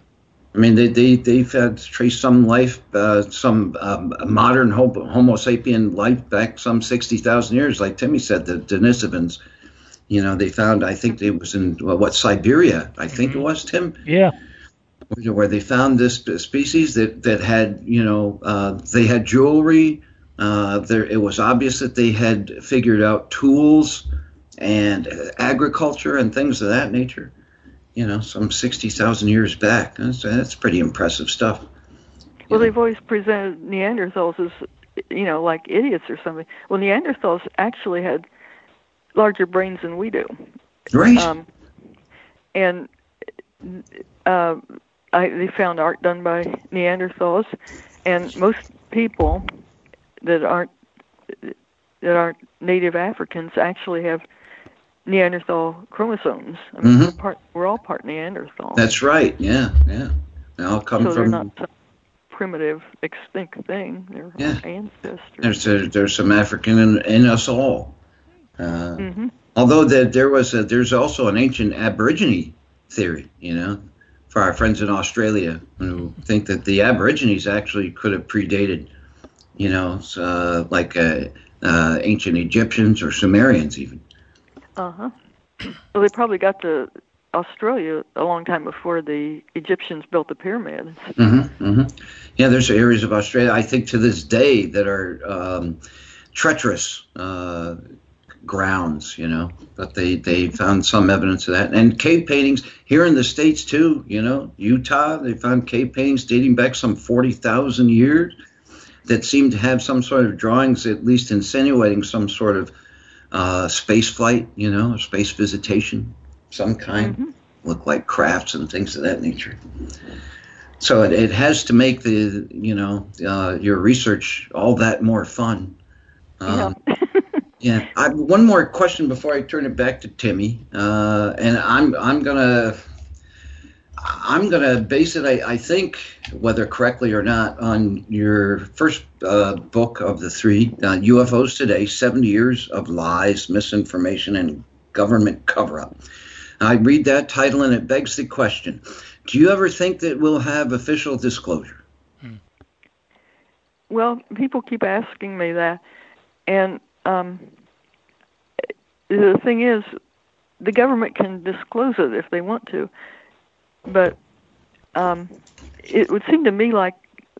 I mean, they, they, they've had traced some life, uh, some um, modern homo, homo sapien life back some 60,000 years, like Timmy said, the Denisovans. You know, they found, I think it was in, well, what, Siberia, I think it was, Tim? Yeah. where they found this species that that had you know uh, they had jewelry. Uh, there, it was obvious that they had figured out tools and agriculture and things of that nature. You know, some sixty thousand years back. That's, that's pretty impressive stuff. Well, they've always presented Neanderthals as, you know, like idiots or something. Well, Neanderthals actually had larger brains than we do. Right. Um, and uh, I, they found art done by Neanderthals, and most people that aren't that aren't native Africans actually have Neanderthal chromosomes. I mean, Mhm. we're, part, we're all part Neanderthal. that's right. Yeah. Yeah. They all come so they're from. not some primitive extinct thing. They're Yeah. ancestors. There's a, there's some African in, in us all. Uh, hmm Although there, there was a, there's also an ancient Aborigine theory, you know, for our friends in Australia who think that the Aborigines actually could have predated, you know, uh, like uh, uh, ancient Egyptians or Sumerians even. Uh huh. Well, they probably got to Australia a long time before the Egyptians built the pyramids. hmm hmm Yeah, there's areas of Australia I think to this day that are um, treacherous uh, grounds, you know, but they they found some evidence of that. And cave paintings here in the states too, you know, Utah they found cave paintings dating back some forty thousand years that seem to have some sort of drawings, at least insinuating some sort of uh, space flight, you know, space visitation, some kind Mhm. look like crafts and things of that nature. So it, it has to make the you know uh, your research all that more fun. Um, yeah. <laughs> yeah. I, one more question before I turn it back to Timmy, uh, and I'm I'm gonna I'm gonna base it. I, I think whether correctly or not on your first uh, book of the three uh, UFOs today: seventy years of lies, misinformation, and government cover-up. I read that title and it begs the question: Do you ever think that we'll have official disclosure? Well, people keep asking me that, and um, the thing is, the government can disclose it if they want to, but um, it would seem to me like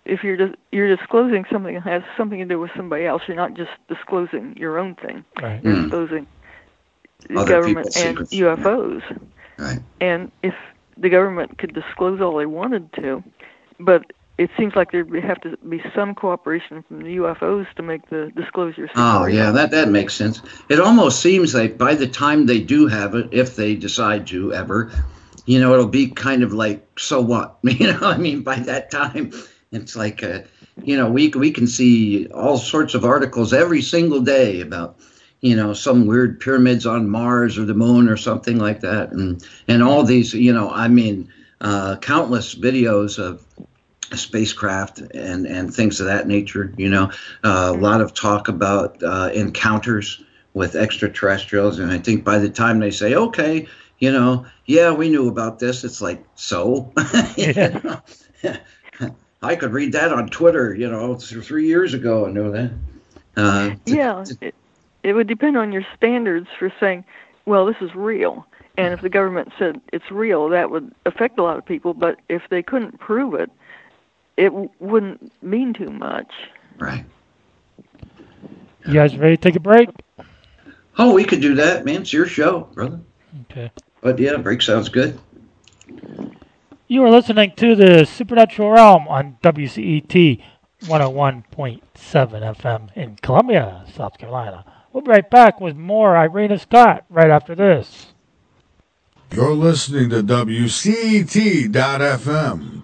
if you're dis- you're disclosing something that has something to do with somebody else, you're not just disclosing your own thing. Right. You're Hmm. disclosing the Other government and secrets. UFOs. Right. And if the government could disclose all they wanted to, but it seems like there'd be- have to be some cooperation from the UFOs to make the disclosure. Oh yeah, that that makes sense. It almost seems like by the time they do have it, if they decide to ever, you know, it'll be kind of like so what, <laughs> you know? I mean, by that time, it's like, uh, you know, we we can see all sorts of articles every single day about, you know, some weird pyramids on Mars or the moon or something like that, and and all these, you know, I mean, uh, countless videos of spacecraft and and things of that nature you know uh, a lot of talk about uh, encounters with extraterrestrials. And I think by the time they say, okay, you know, yeah, we knew about this, it's like, so? <laughs> Yeah. I could read that on Twitter, you know, three years ago and know that. Uh, Yeah, t- it, it would depend on your standards for saying, well, this is real. And if the government said it's real, that would affect a lot of people. But if they couldn't prove it, it w- wouldn't mean too much. right. You guys ready to take a break? Oh, we could do that, man. It's your show, brother. Okay. But yeah, break sounds good. You are listening to the Supernatural Realm on WCET 101.7 FM in Columbia, South Carolina. We'll be right back with more Irena Scott right after this. You're listening to WCT.FM,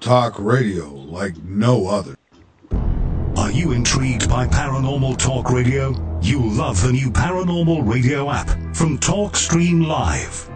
talk radio like no other. Are you intrigued by paranormal talk radio? You'll love the new paranormal radio app from TalkStream Live.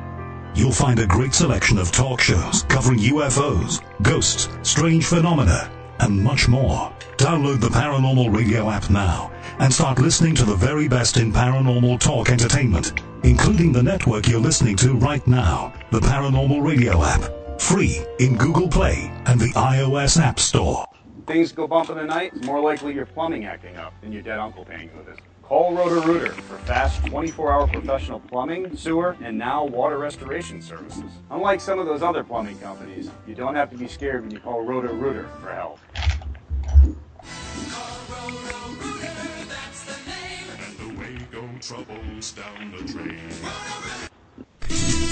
You'll find a great selection of talk shows covering UFOs, ghosts, strange phenomena, and much more. Download the Paranormal Radio app now and start listening to the very best in paranormal talk entertainment, including the network you're listening to right now, the Paranormal Radio app. Free in Google Play and the iOS App Store. Things go bump in the night, more likely your plumbing acting up than your dead uncle paying for this. Call Roto-Rooter for fast 24-hour professional plumbing, sewer, and now water restoration services. Unlike some of those other plumbing companies, you don't have to be scared when you call Roto-Rooter for help.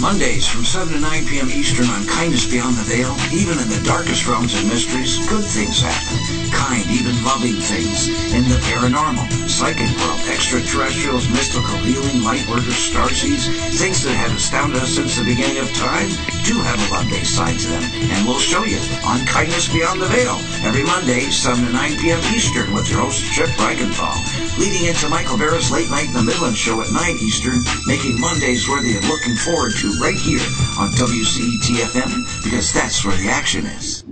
Mondays from 7 to 9 p.m. Eastern on Kindness Beyond the Veil. Even in the darkest realms and mysteries, good things happen. Kind, even loving things. In the paranormal, psychic world, extraterrestrials, mystical healing, light workers, starseeds, things that have astounded us since the beginning of time, do have a Monday side to them. And we'll show you on Kindness Beyond the Veil. Every Monday, 7 to 9 p.m. Eastern with your host, Chip Reichenthal. Leading into Michael Barrett's Late Night in the Midland show at 9 Eastern, making Mondays worthy of looking forward to right here on WCET-FM because that's where the action is.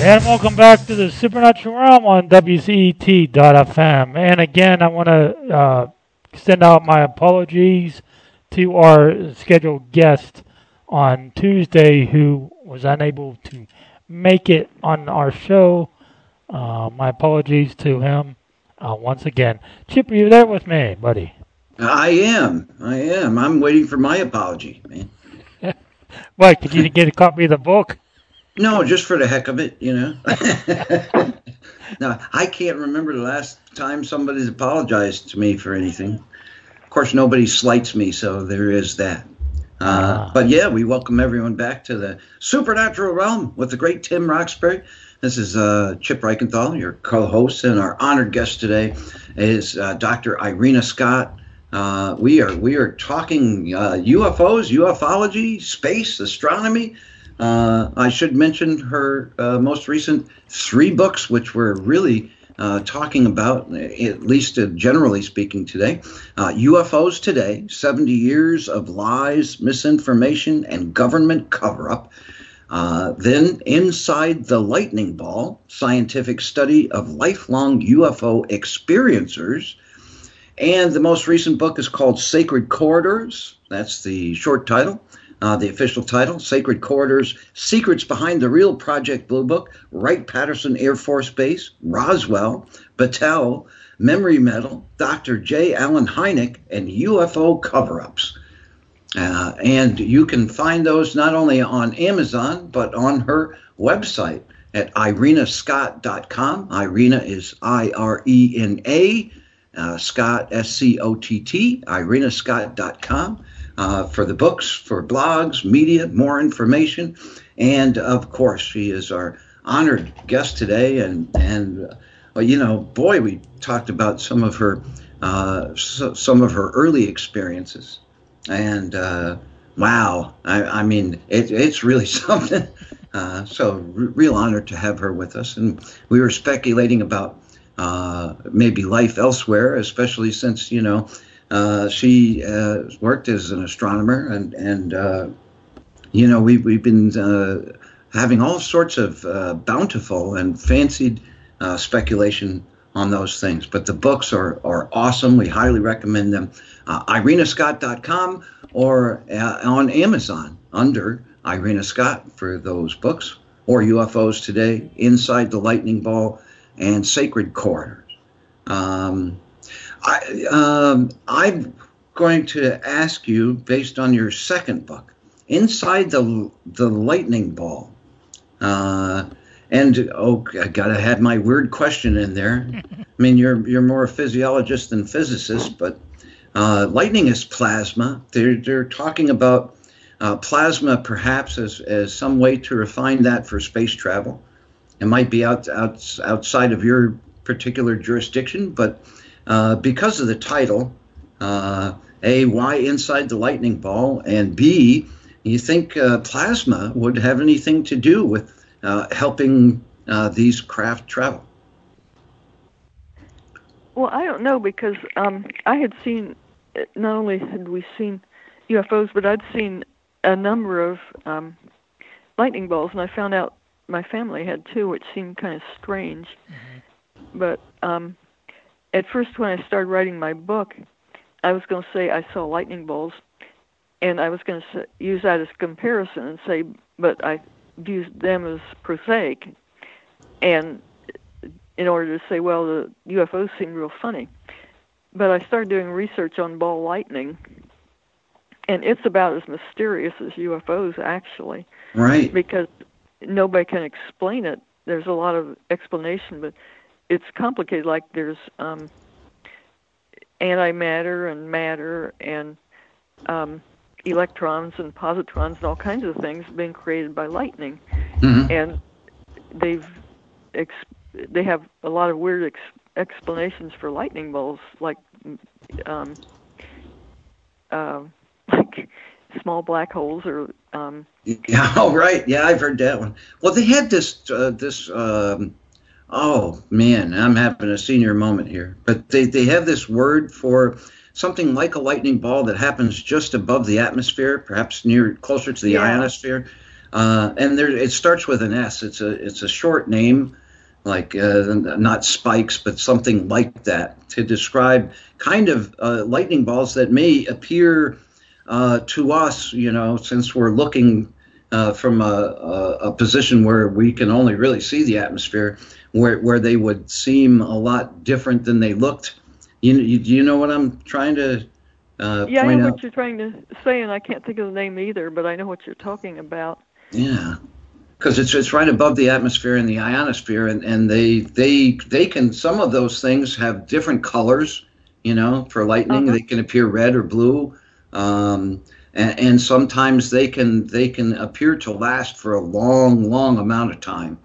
And welcome back to the Supernatural Realm on WCET.FM. And again, I want to uh, send out my apologies to our scheduled guest on Tuesday who was unable to make it on our show. Uh, my apologies to him uh, once again. Chip, are you there with me, buddy? I am. I am. I'm waiting for my apology, man. <laughs> What, did you get a copy of the book? No, just for the heck of it, you know. <laughs> no, I can't remember the last time somebody's apologized to me for anything. Of course, nobody slights me, so there is that. Uh, Ah. But yeah, we welcome everyone back to the supernatural realm with the great Tim Roxbury. This is uh, Chip Reichenthal, your co-host, and our honored guest today is uh, Dr. Irena Scott. Uh, we are we are talking uh, UFOs, ufology, space, astronomy. Uh, I should mention her uh, most recent three books, which we're really uh, talking about, at least uh, generally speaking today. Uh, UFOs Today 70 Years of Lies, Misinformation, and Government Cover Up. Uh, then, Inside the Lightning Ball Scientific Study of Lifelong UFO Experiencers. And the most recent book is called Sacred Corridors. That's the short title. Uh, the official title, Sacred Corridors Secrets Behind the Real Project Blue Book, Wright Patterson Air Force Base, Roswell, Battelle, Memory Metal, Dr. J. Allen Hynek, and UFO cover ups. Uh, and you can find those not only on Amazon, but on her website at irenascott.com. Irena is I R E N A, uh, Scott, S C O T T, irenascott.com uh, for the books, for blogs, media, more information. And of course, she is our honored guest today, and and well, you know, boy, we talked about some of her uh, so, some of her early experiences, and uh, wow, I, I mean, it, it's really <laughs> something. Uh, so, r- real honor to have her with us, and we were speculating about uh, maybe life elsewhere, especially since you know uh, she uh, worked as an astronomer, and and uh, you know we've we've been uh, having all sorts of uh, bountiful and fancied speculation on those things. But the books are are awesome. We highly recommend them. Uh, IrenaScott.com or on Amazon under Irena Scott for those books, or UFOs Today, Inside the Lightning Ball, and Sacred Corridors. Um, I, um, I'm going to ask you, based on your second book, Inside the the Lightning Ball. Uh, and oh, I gotta have my weird question in there. I mean, you're you're more a physiologist than physicist, but uh, lightning is plasma. They're they're talking about uh, plasma perhaps as as some way to refine that for space travel. It might be out, out outside of your particular jurisdiction, but uh, because of the title, uh, a why inside the lightning ball, and b you think uh, plasma would have anything to do with uh, helping uh, these craft travel? Well, I don't know because um, I had seen not only had we seen UFOs, but I'd seen a number of um, lightning balls, and I found out my family had two, which seemed kind of strange. Mm-hmm. But um, at first, when I started writing my book, I was going to say I saw lightning bolts, and I was going to use that as comparison and say, but I viewed them as prosaic, and in order to say, well, the UFOs seem real funny. But I started doing research on ball lightning, and it's about as mysterious as UFOs, actually. Right. Because nobody can explain it. There's a lot of explanation, but it's complicated. Like there's um, antimatter and matter and um, electrons and positrons and all kinds of things being created by lightning, Mhm. and they've ex- they have a lot of weird ex- explanations for lightning bolts, like um, uh, <laughs> like small black holes or um, <laughs> Yeah, oh, right. Yeah, I've heard that one. Well, they had this uh, this. Um, oh man, I'm having a senior moment here. But they they have this word for something like a lightning ball that happens just above the atmosphere, perhaps near closer to the Yeah. ionosphere. Uh, and there, it starts with an S. It's a it's a short name, like uh, not spikes, but something like that, to describe kind of uh, lightning balls that may appear uh, to us, you know, since we're looking uh, from a, a, a position where we can only really see the atmosphere, where where they would seem a lot different than they looked. You, you do you know what I'm trying to uh, yeah, I know out? what you're trying to say, and I can't think of the name either, but I know what you're talking about. Yeah, because it's it's right above the atmosphere and the ionosphere, and, and they they they can some of those things have different colors. You know, for lightning, Uh-huh. they can appear red or blue, um, and, and sometimes they can they can appear to last for a long long amount of time.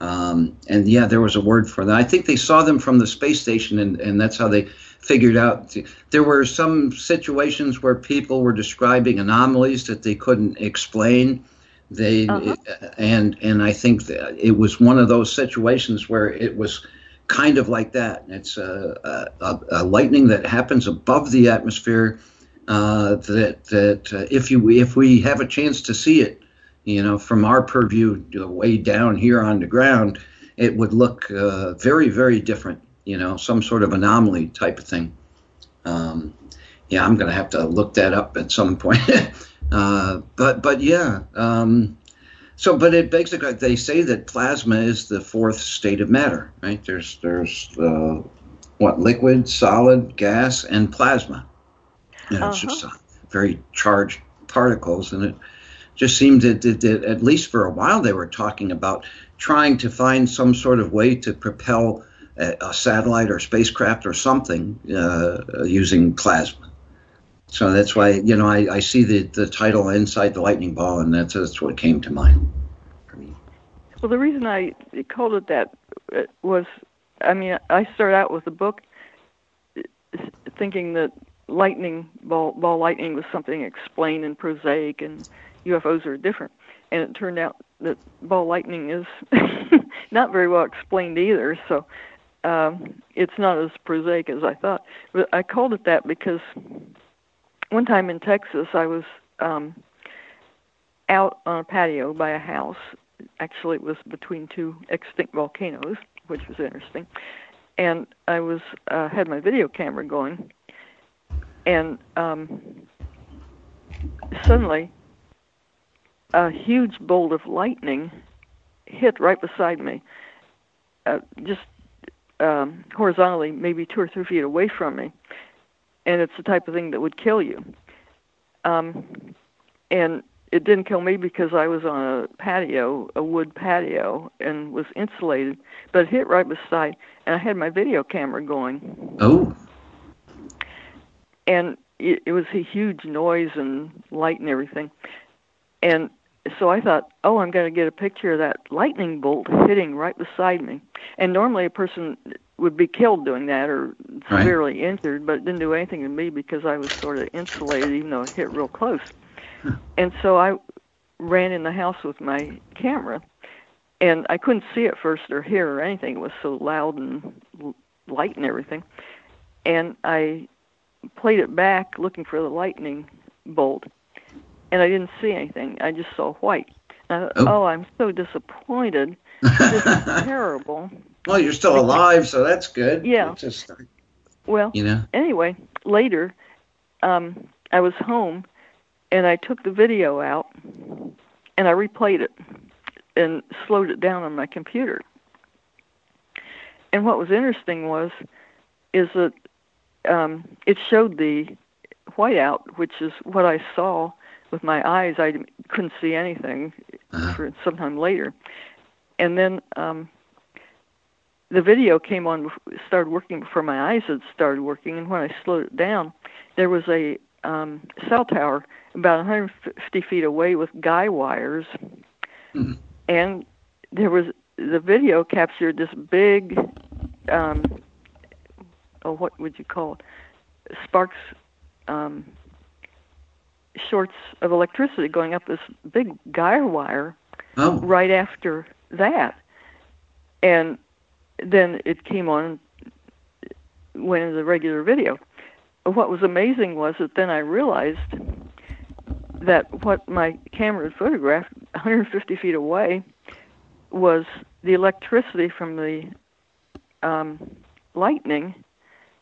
Um, and yeah, there was a word for that. I think they saw them from the space station, and, and that's how they figured out. There were some situations where people were describing anomalies that they couldn't explain. They Uh-huh. and and I think that it was one of those situations where it was kind of like that. It's a, a, a lightning that happens above the atmosphere. Uh, that that uh, if you if we have a chance to see it, you know, from our purview way down here on the ground, it would look uh, very very different. You know, some sort of anomaly type of thing. Um, yeah, I'm going to have to look that up at some point. <laughs> uh, but but yeah. Um, so, but it basically they say that plasma is the fourth state of matter, right? There's there's uh, what liquid, solid, gas, and plasma. And it's Uh-huh. just uh, very charged particles, and it just seemed that, that, that at least for a while they were talking about trying to find some sort of way to propel a, a satellite or spacecraft or something uh, using plasma. So that's why you know I, I see the, the title inside the lightning ball, and that's that's what came to mind for me. Well, the reason I called it that uh, was, I mean, I started out with the book uh, thinking that lightning ball ball lightning was something explained and prosaic, and UFOs are different. And it turned out that ball lightning is <laughs> not very well explained either. So um, it's not as prosaic as I thought. But I called it that because one time in Texas, I was um, out on a patio by a house. Actually, it was between two extinct volcanoes, which was interesting. And I was uh, had my video camera going, and um, suddenly a huge bolt of lightning hit right beside me, uh, just um, horizontally, maybe two or three feet away from me, and it's the type of thing that would kill you. Um, and it didn't kill me because I was on a patio, a wood patio, and was insulated, but it hit right beside, and I had my video camera going. Oh. And it, it was a huge noise and light and everything. And so I thought, oh, I'm going to get a picture of that lightning bolt hitting right beside me. And normally a person would be killed doing that or severely right. injured, but it didn't do anything to me because I was sort of insulated, even though it hit real close. And so I ran in the house with my camera, and I couldn't see it first or hear or anything. It was so loud and light and everything. And I played it back looking for the lightning bolt and I didn't see anything. I just saw white. oh. oh, I'm so disappointed. <laughs> this is terrible. Well, you're still alive, so that's good. Yeah. just, well, you know. Anyway, later, um, I was home, and I took the video out, and I replayed it, and slowed it down on my computer. And what was interesting was, is that um, it showed the whiteout, which is what I saw with my eyes, I couldn't see anything uh-huh. for sometime later. And then um, the video came on, started working before my eyes had started working. And when I slowed it down, there was a um, cell tower about 150 feet away with guy wires, mm-hmm. and there was the video captured this big, um, oh, what would you call it? Sparks um, shorts of electricity going up this big guy wire oh. right after that. And then it came on, went into the regular video. What was amazing was that then I realized that what my camera had photographed 150 feet away was the electricity from the um, lightning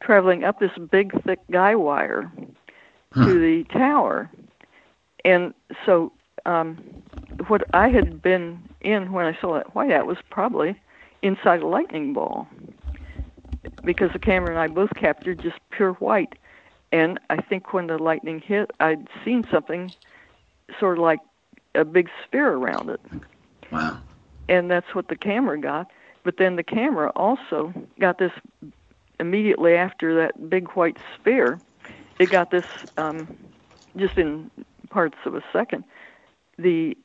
traveling up this big, thick guy wire huh. to the tower. And so, um, what I had been in when I saw that whiteout was probably inside a lightning ball, because the camera and I both captured just pure white. And I think when the lightning hit, I'd seen something sort of like a big sphere around it. Wow. And that's what the camera got. But then the camera also got this immediately after that big white sphere it got this um, just in parts of a second. The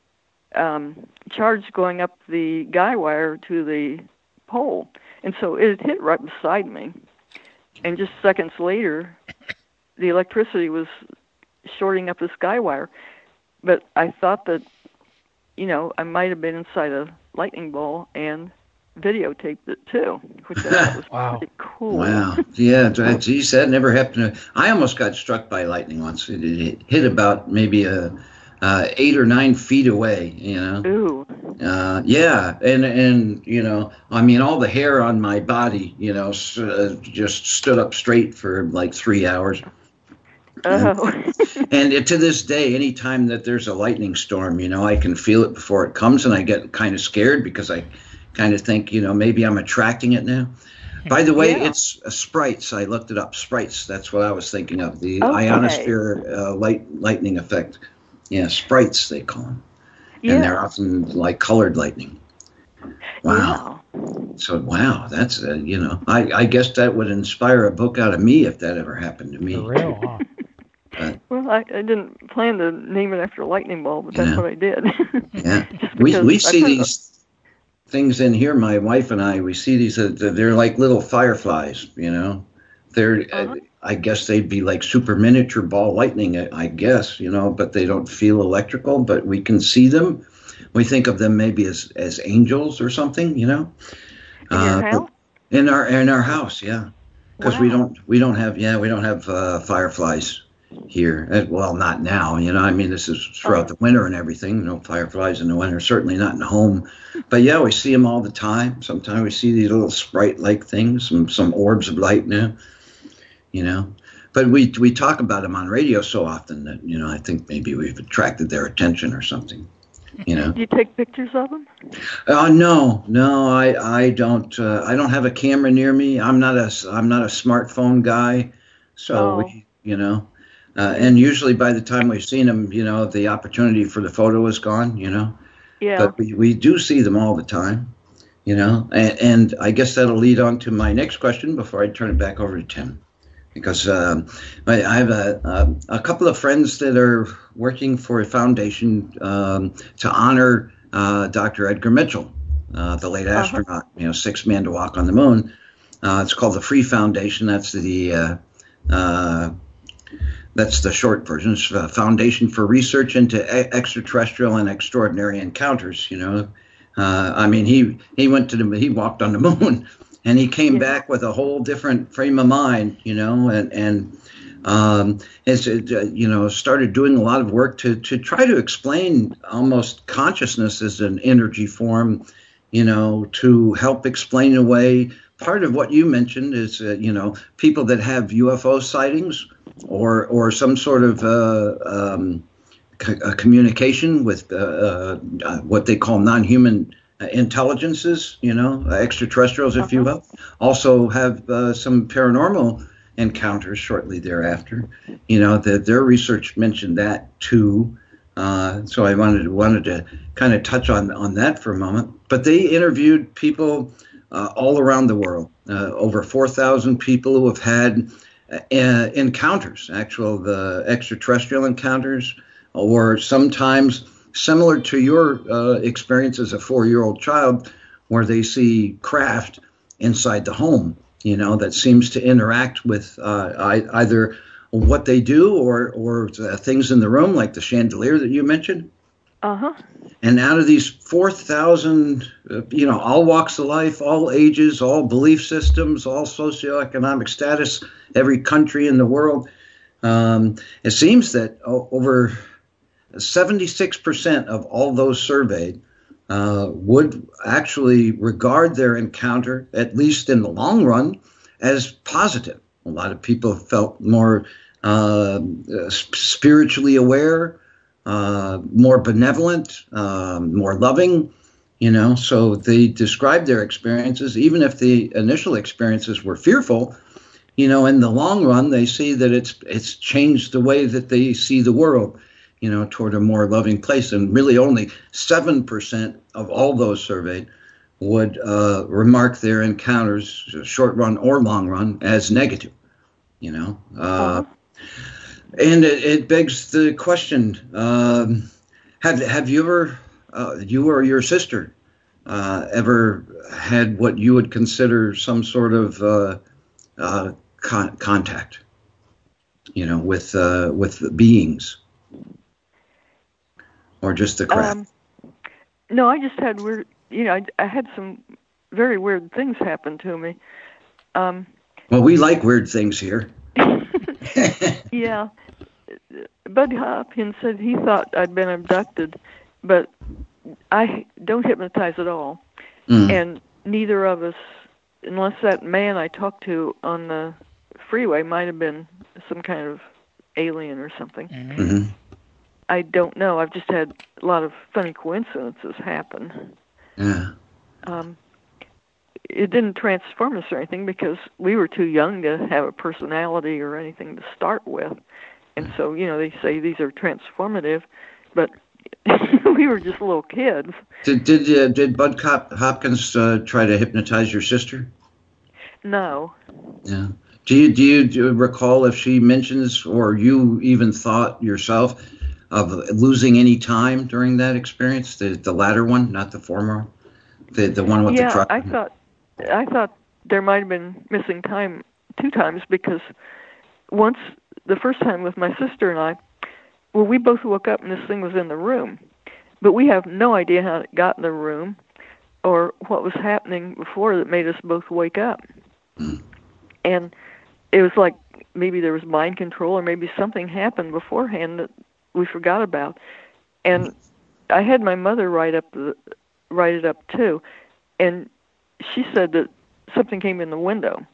um, charge going up the guy wire to the pole, and so it hit right beside me. And just seconds later, the electricity was shorting up the guy wire. But I thought that, you know, I might have been inside a lightning ball and videotaped it too, which I thought was <laughs> wow. pretty cool. Wow. Yeah, <laughs> geez, that never happened. I almost got struck by lightning once. It, it hit about maybe a, uh, eight or nine feet away. You know. Ooh. Uh, yeah, and and you know, I mean, all the hair on my body, you know, uh, just stood up straight for like three hours. Oh. and to this day, anytime that there's a lightning storm, you know, I can feel it before it comes, and I get kind of scared because I kind of think, you know, maybe I'm attracting it now. By the way, yeah. it's uh, sprites. I looked it up. Sprites. That's what I was thinking of. The okay. ionosphere uh, light lightning effect. Yeah, sprites they call them, yeah. and they're often like colored lightning. Wow. Yeah. So wow, that's uh, you know, I, I guess that would inspire a book out of me if that ever happened to me. For real, huh? <laughs> well, I, I didn't plan to name it after a lightning ball, but that's what I did. yeah, <laughs> we we see these things in here. My wife and I, we see these. Uh, they're like little fireflies. You know, they're. Uh-huh. I guess they'd be like super miniature ball lightning. I, I guess you know, but they don't feel electrical. But we can see them. We think of them maybe as as angels or something. You know. In your Uh, house? In our in our house, yeah. Because we don't we don't have yeah we don't have uh, fireflies here. Uh, Well, not now. You know, I mean, this is throughout the winter and everything. No fireflies in the winter. Certainly not in the home. But yeah, we see them all the time. Sometimes we see these little sprite-like things, some some orbs of light now. You know. But we we talk about them on radio so often that you know I think maybe we've attracted their attention or something. You know. Do you take pictures of them? Uh, no, no, I, I don't, uh, I don't have a camera near me. I'm not a, I'm not a smartphone guy. So, Oh. we, you know, uh, and usually by the time we've seen them, you know, the opportunity for the photo is gone, you know, Yeah. but we, we do see them all the time, you know, and, and I guess that'll lead on to my next question before I turn it back over to Tim. Because um, I, I have a, a, a couple of friends that are working for a foundation um, to honor uh, Dr. Edgar Mitchell, uh, the late Uh-huh. astronaut, you know, sixth man to walk on the moon. Uh, it's called the Free Foundation. That's the uh, uh, that's the short version. It's a Foundation for Research into E- Extraterrestrial and Extraordinary Encounters. You know, uh, I mean, he he went to the he walked on the moon, <laughs> and he came Yeah. back with a whole different frame of mind. You know, and and um, has uh, you know started doing a lot of work to to try to explain almost consciousness as an energy form. You know, to help explain away part of what you mentioned is uh, you know people that have UFO sightings or or some sort of uh, um, c- communication with uh, uh, what they call non-human uh, intelligences, you know, extraterrestrials, if you will. Also have uh, some paranormal encounters shortly thereafter. You know, that their research mentioned that too. Uh, so I wanted wanted to kind of touch on on that for a moment. But they interviewed people uh, all around the world, uh, over four thousand people who have had encounters, actual the extraterrestrial encounters, or sometimes similar to your uh, experience as a four-year-old child, where they see craft inside the home. You know that seems to interact with uh, I, either what they do or or uh, things in the room, like the chandelier that you mentioned. Uh huh. And out of these 4,000, uh, you know, all walks of life, all ages, all belief systems, all socioeconomic status, every country in the world, um, it seems that over 76% of all those surveyed uh, would actually regard their encounter, at least in the long run, as positive. A lot of people felt more uh, uh, spiritually aware, uh, more benevolent, um, more loving, you know. So they describe their experiences, even if the initial experiences were fearful. You know, in the long run, they see that it's it's changed the way that they see the world, you know, toward a more loving place. And really, only seven percent of all those surveyed would uh, remark their encounters, short run or long run, as negative. You know, uh, and it, it begs the question: um, Have have you ever, uh, you or your sister, uh, ever had what you would consider some sort of uh, uh, con- contact? You know, with uh, with the beings, or just the craft. Um, no, I just had weird. You know, I, I had some very weird things happen to me. Um, well, we like weird things here. <laughs> yeah, Bud Hopkins said he thought I'd been abducted, but I don't hypnotize at all, Mm. and neither of us, unless that man I talked to on the freeway might have been some kind of alien or something. Mhm. I don't know. I've just had a lot of funny coincidences happen. Yeah. um, it didn't transform us or anything because we were too young to have a personality or anything to start with. And so, you know, they say these are transformative, but <laughs> we were just little kids. Did did uh, did Bud Cop- Hopkins uh, try to hypnotize your sister? No. Yeah. Do you do you, do you recall if she mentions or you even thought yourself of losing any time during that experience? The the latter one, not the former. The the one with yeah, the truck. I thought I thought there might have been missing time two times because once the first time with my sister and I, well, we both woke up and this thing was in the room, but we have no idea how it got in the room or what was happening before that made us both wake up. Hmm. And it was like maybe there was mind control or maybe something happened beforehand that we forgot about. And I had my mother write up the write it up too, and she said that something came in the window,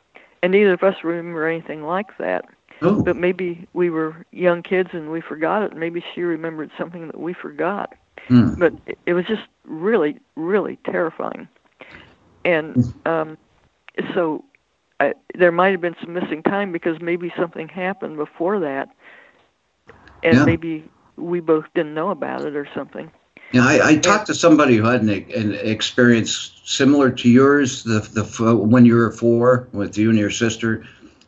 and neither of us remember anything like that. Oh, But maybe we were young kids and we forgot it. Maybe she remembered something that we forgot. hmm. But it, it was just really, really terrifying. And um, so I, there might have been some missing time because maybe something happened before that, and Yeah. maybe we both didn't know about it or something. Yeah, I, I talked to somebody who had an, an experience similar to yours. The the f- when you were four with you and your sister,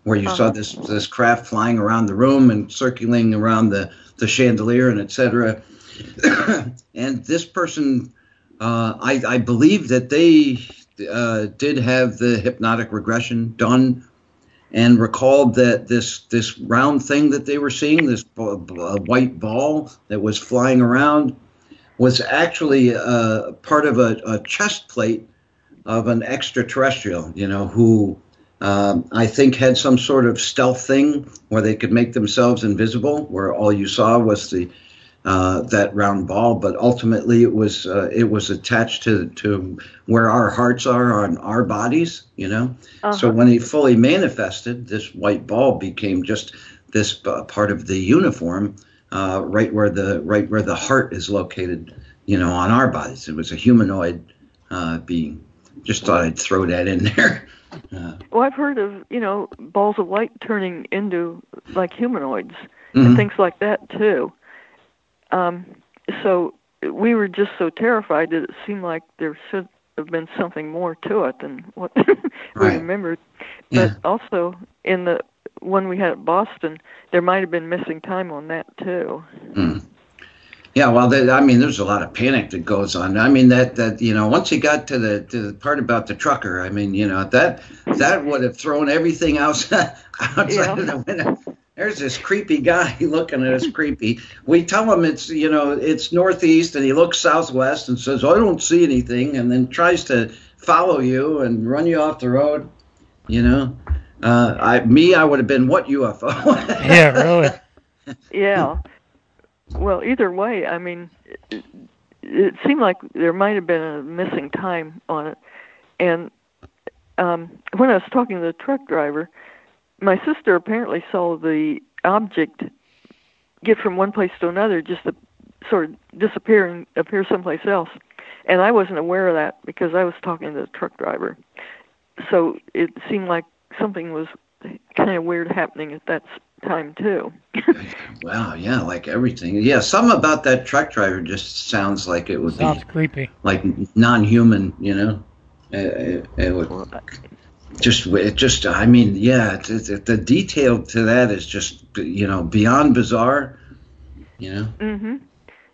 where you saw Uh-huh. this this craft flying around the room and circling around the the chandelier and etc. <coughs> and this person, uh, I I believe that they uh, did have the hypnotic regression done. And recalled that this this round thing that they were seeing, this b- b- white ball that was flying around, was actually uh, part of a, a chest plate of an extraterrestrial, you know, who um, I think had some sort of stealth thing where they could make themselves invisible, where all you saw was the uh, that round ball. But ultimately, it was uh, it was attached to to where our hearts are on our bodies, you know. So Uh-huh. when he fully manifested, this white ball became just this uh, part of the uniform uh, right where the right where the heart is located, you know, on our bodies. It was a humanoid uh, being. Just thought I'd throw that in there. <laughs> Uh, Well, I've heard of you know balls of light turning into like humanoids mhm. and things like that too. Um, so we were just so terrified that it seemed like there should have been something more to it than what <laughs> we Right. remembered. Yeah. But also in the one we had at Boston, there might have been missing time on that too. Mm. Yeah, well, there, I mean, there's a lot of panic that goes on. I mean, that that you know, once you got to the to the part about the trucker, I mean, you know, that that would have thrown everything else <laughs> outside Yeah. of the window. There's this creepy guy <laughs> looking at us creepy. We tell him it's you know it's northeast, and he looks southwest and says, "I don't see anything," and then tries to follow you and run you off the road. You know, uh, I me, I would have been what UFO? <laughs> Yeah, really. Yeah. Well, either way, I mean, it, it seemed like there might have been a missing time on it. And um, when I was talking to the truck driver, my sister apparently saw the object get from one place to another, just to sort of disappear and appear someplace else. And I wasn't aware of that because I was talking to the truck driver. So it seemed like something was kind of weird happening at that time too. Wow, yeah, like everything. Yeah, something about that truck driver just sounds like it would Sounds be creepy. like non-human, you know. It, it, it would just, it just. I mean, yeah, it's, it's, the detail to that is just, you know, beyond bizarre. You know, Mhm.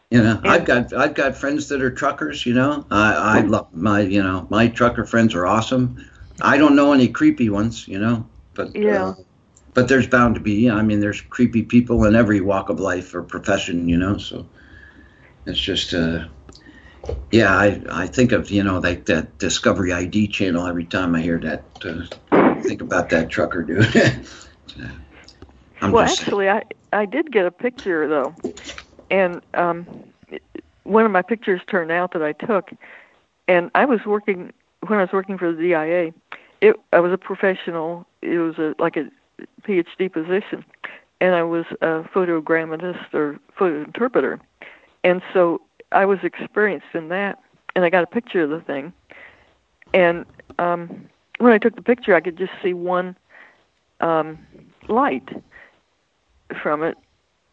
you know, I've got I've got friends that are truckers. You know, I I love my you know my trucker friends are awesome. I don't know any creepy ones, you know, but Yeah. uh, but there's bound to be. I mean, there's creepy people in every walk of life or profession, you know. So it's just, uh, yeah, I I think of you know like that Discovery ID channel every time I hear that. Uh, think about that trucker dude. <laughs> I'm well, actually, I I did get a picture though, and um, one of my pictures turned out that I took, and I was working when I was working for the DIA. It I was a professional. It was a like a PhD position, and I was a photogrammetrist or photo interpreter, and so I was experienced in that. And I got a picture of the thing, and um, when I took the picture, I could just see one um, light from it.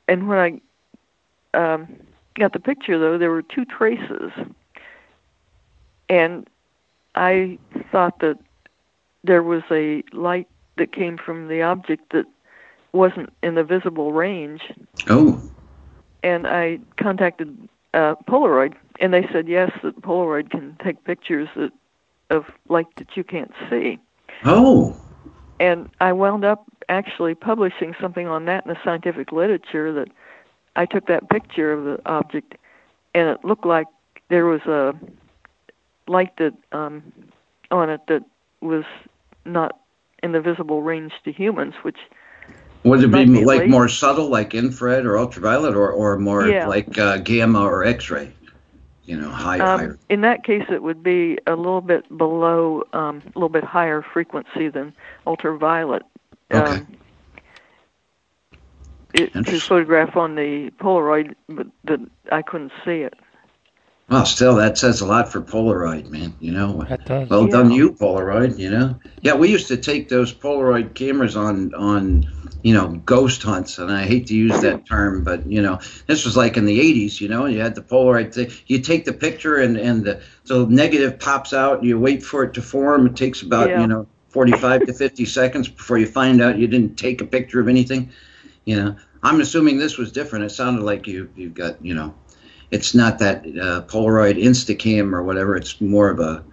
And when I um, got the picture, though, there were two traces. And I thought that there was a light that came from the object that wasn't in the visible range. oh, And I contacted uh, Polaroid and they said yes, that Polaroid can take pictures that, of light that you can't see. Oh, And I wound up actually publishing something on that in the scientific literature that I took that picture of the object, and it looked like there was a light that um, on it that was not in the visible range to humans, which would it be like late. more subtle, like infrared or ultraviolet, or or more Yeah. like uh, gamma or X-ray? You know, higher, higher. Um, in that case, it would be a little bit below, um, a little bit higher frequency than ultraviolet. Okay. Um, it, to photograph on the Polaroid, but that I couldn't see it. Well, still, that says a lot for Polaroid, man. You know, well Yeah. done, you Polaroid. You know, yeah, we used to take those Polaroid cameras on on you know ghost hunts, and I hate to use that term, but you know, this was like in the '80s. You know, you had the Polaroid thing. You take the picture, and and the so negative pops out. You wait for it to form. It takes about Yeah. you know 45 to 50 <laughs> seconds before you find out you didn't take a picture of anything. You know, I'm assuming this was different. It sounded like you you've got you know it's not that uh, Polaroid Instacam or whatever. It's more of a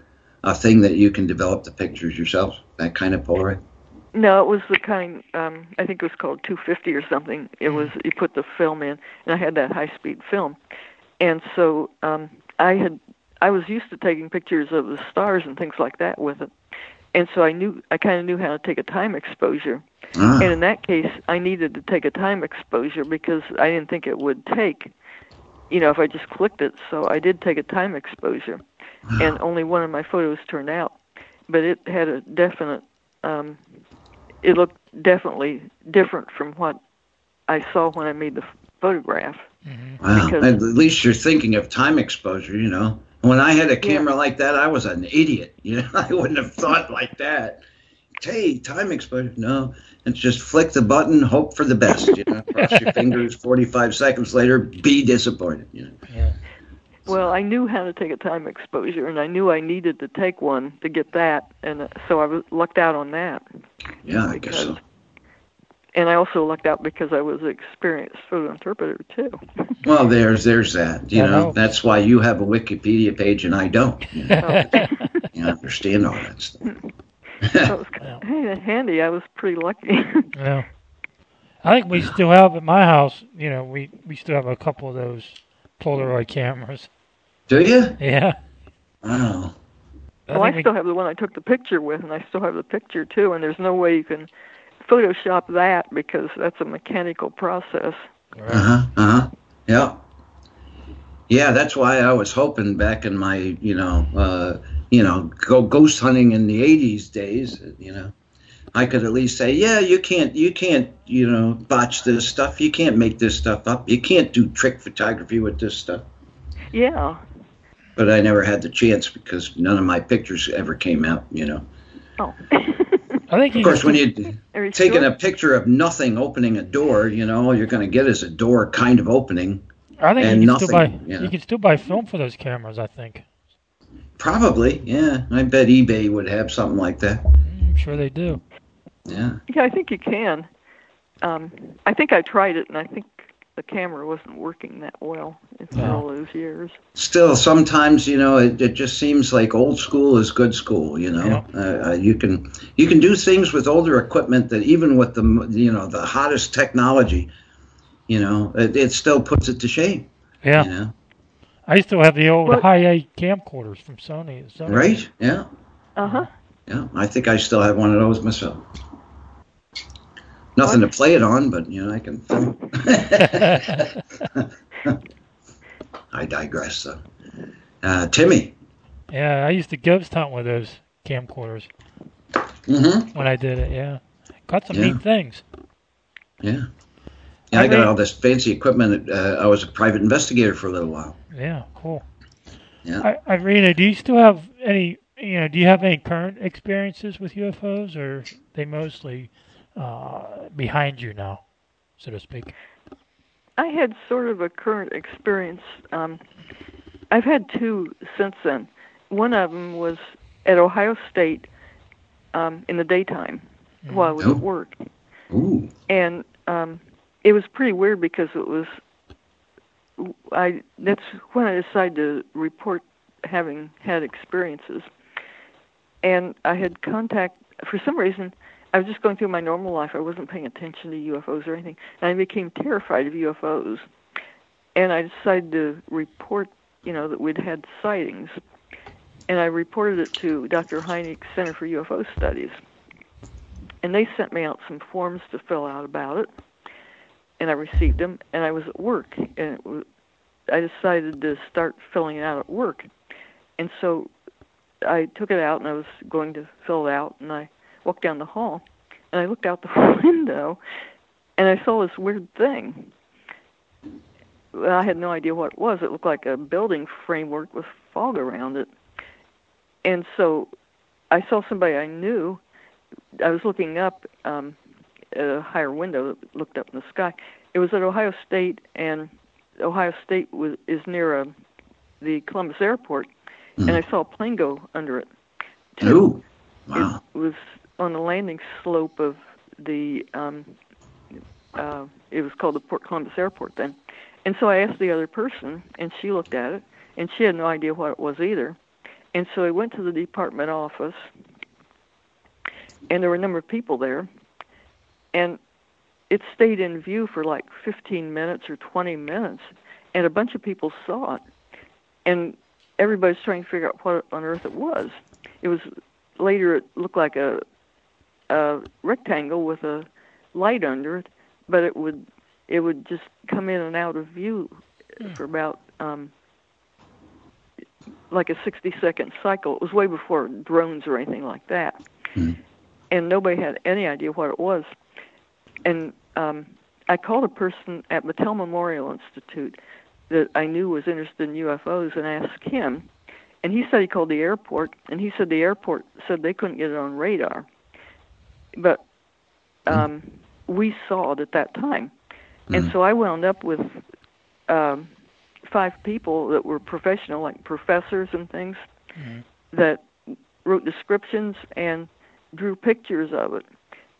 a thing that you can develop the pictures yourself. That kind of Polaroid. No, it was the kind. Um, I think it was called 250 or something. It was you put the film in, and I had that high-speed film, and so um, I had I was used to taking pictures of the stars and things like that with it, and so I knew I kind of knew how to take a time exposure. Ah, And in that case, I needed to take a time exposure because I didn't think it would take, you know, if I just clicked it. So I did take a time exposure, and only one of my photos turned out, but it had a definite. Um, it looked definitely different from what I saw when I made the f- photograph. wow. At least you're thinking of time exposure. You know, when I had a camera like that, I was an idiot. <laughs> You know, I wouldn't have thought like that. Hey, time exposure. No, it's just flick the button, hope for the best. You know, cross your <laughs> fingers. Forty-five seconds later, be disappointed. You know. Yeah. Well, I knew how to take a time exposure, and I knew I needed to take one to get that, and uh, so I was lucked out on that. Yeah, I guess so. And I also lucked out because I was an experienced photo interpreter too. <laughs> Well, there's there's that. You That know, that's why you have a Wikipedia page and I don't. You, know, So, <laughs> you understand all that stuff. So <laughs> it was, hey, that's handy. I was pretty lucky. <laughs> Yeah. I think we still have at my house. You know, we we still have a couple of those Polaroid cameras. Do you? Yeah. Wow. well, I think we- still have the one I took the picture with, and I still have the picture too. And there's no way you can Photoshop that because that's a mechanical process. Uh huh. Uh huh. Yeah. Yeah, that's why I was hoping back in my, you know, uh, you know, go ghost hunting in the '80s days. You know, I could at least say, yeah, you can't, you can't, you know, botch this stuff. You can't make this stuff up. You can't do trick photography with this stuff. Yeah. But I never had the chance because none of my pictures ever came out. You know. Oh. <laughs> I think Of course, when you Are you taking sure? a picture of nothing opening a door, you know, all you're going to get is a door kind of opening. I think and you can still buy you know. you can still buy film for those cameras. I think. Probably, yeah. I bet eBay would have something like that. I'm sure they do. Yeah. Yeah, I think you can. Um, I think I tried it, and I think the camera wasn't working that well for No. all those years. Still, sometimes you know, it, it just seems like old school is good school. You know, uh, uh, you can you can do things with older equipment that even with the you know the hottest technology, you know, it, it still puts it to shame. Yeah. You know, I still have the old Well- Hi8 camcorders from Sony. Sony. right? Yeah. Uh huh. Yeah, I think I still have one of those myself. Nothing to play it on, but you know I can film. <laughs> <laughs> I digress. Though. Uh, Timmy. Yeah, I used to ghost hunt with those camcorders Mm-hmm. when I did it. Yeah, caught some Yeah. neat things. Yeah. Yeah, I, I got mean- all this fancy equipment. Uh, I was a private investigator for a little while. Yeah, cool. Yeah. I, Irena, do you still have any? You know, do you have any current experiences with UFOs, or they mostly uh, behind you now, so to speak? I had sort of a current experience. Um, I've had two since then. One of them was at Ohio State um, in the daytime while I was Oh. at work, Ooh. and um, it was pretty weird because it was I that's when I decided to report having had experiences. And I had contact for some reason I was just going through my normal life. I wasn't paying attention to UFOs or anything, and I became terrified of UFOs. And I decided to report, you know, that we'd had sightings. And I reported it to Dr. Hynek's Center for UFO Studies. And they sent me out some forms to fill out about it. And I received them, and I was at work, and was, I decided to start filling it out at work. And so I took it out, and I was going to fill it out, and I walked down the hall, and I looked out the <laughs> window, and I saw this weird thing. I had no idea what it was. It looked like a building framework with fog around it. And so I saw somebody I knew. I was looking up um, at a higher window that looked up in the sky. It was at Ohio State, and Ohio State was is near a, the Columbus Airport, mm. and I saw a plane go under it. Too. Ooh, wow! It was on the landing slope of the um uh it was called the Port Columbus Airport then. And so I asked the other person and she looked at it and she had no idea what it was either. And so I went to the department office and there were a number of people there and it stayed in view for like 15 minutes or 20 minutes and a bunch of people saw it and everybody's trying to figure out what on earth it was. It was later it looked like a a rectangle with a light under it, but it would it would just come in and out of view mm. for about um like a 60 second cycle. It was way before drones or anything like that. Mm. And nobody had any idea what it was. And um I called a person at Battelle Memorial Institute that I knew was interested in UFOs and asked him. And he said he called the airport and he said the airport said they couldn't get it on radar but um, we saw it at that time. Mm. And so I wound up with um, five people that were professional, like professors and things, mm. that wrote descriptions and drew pictures of it.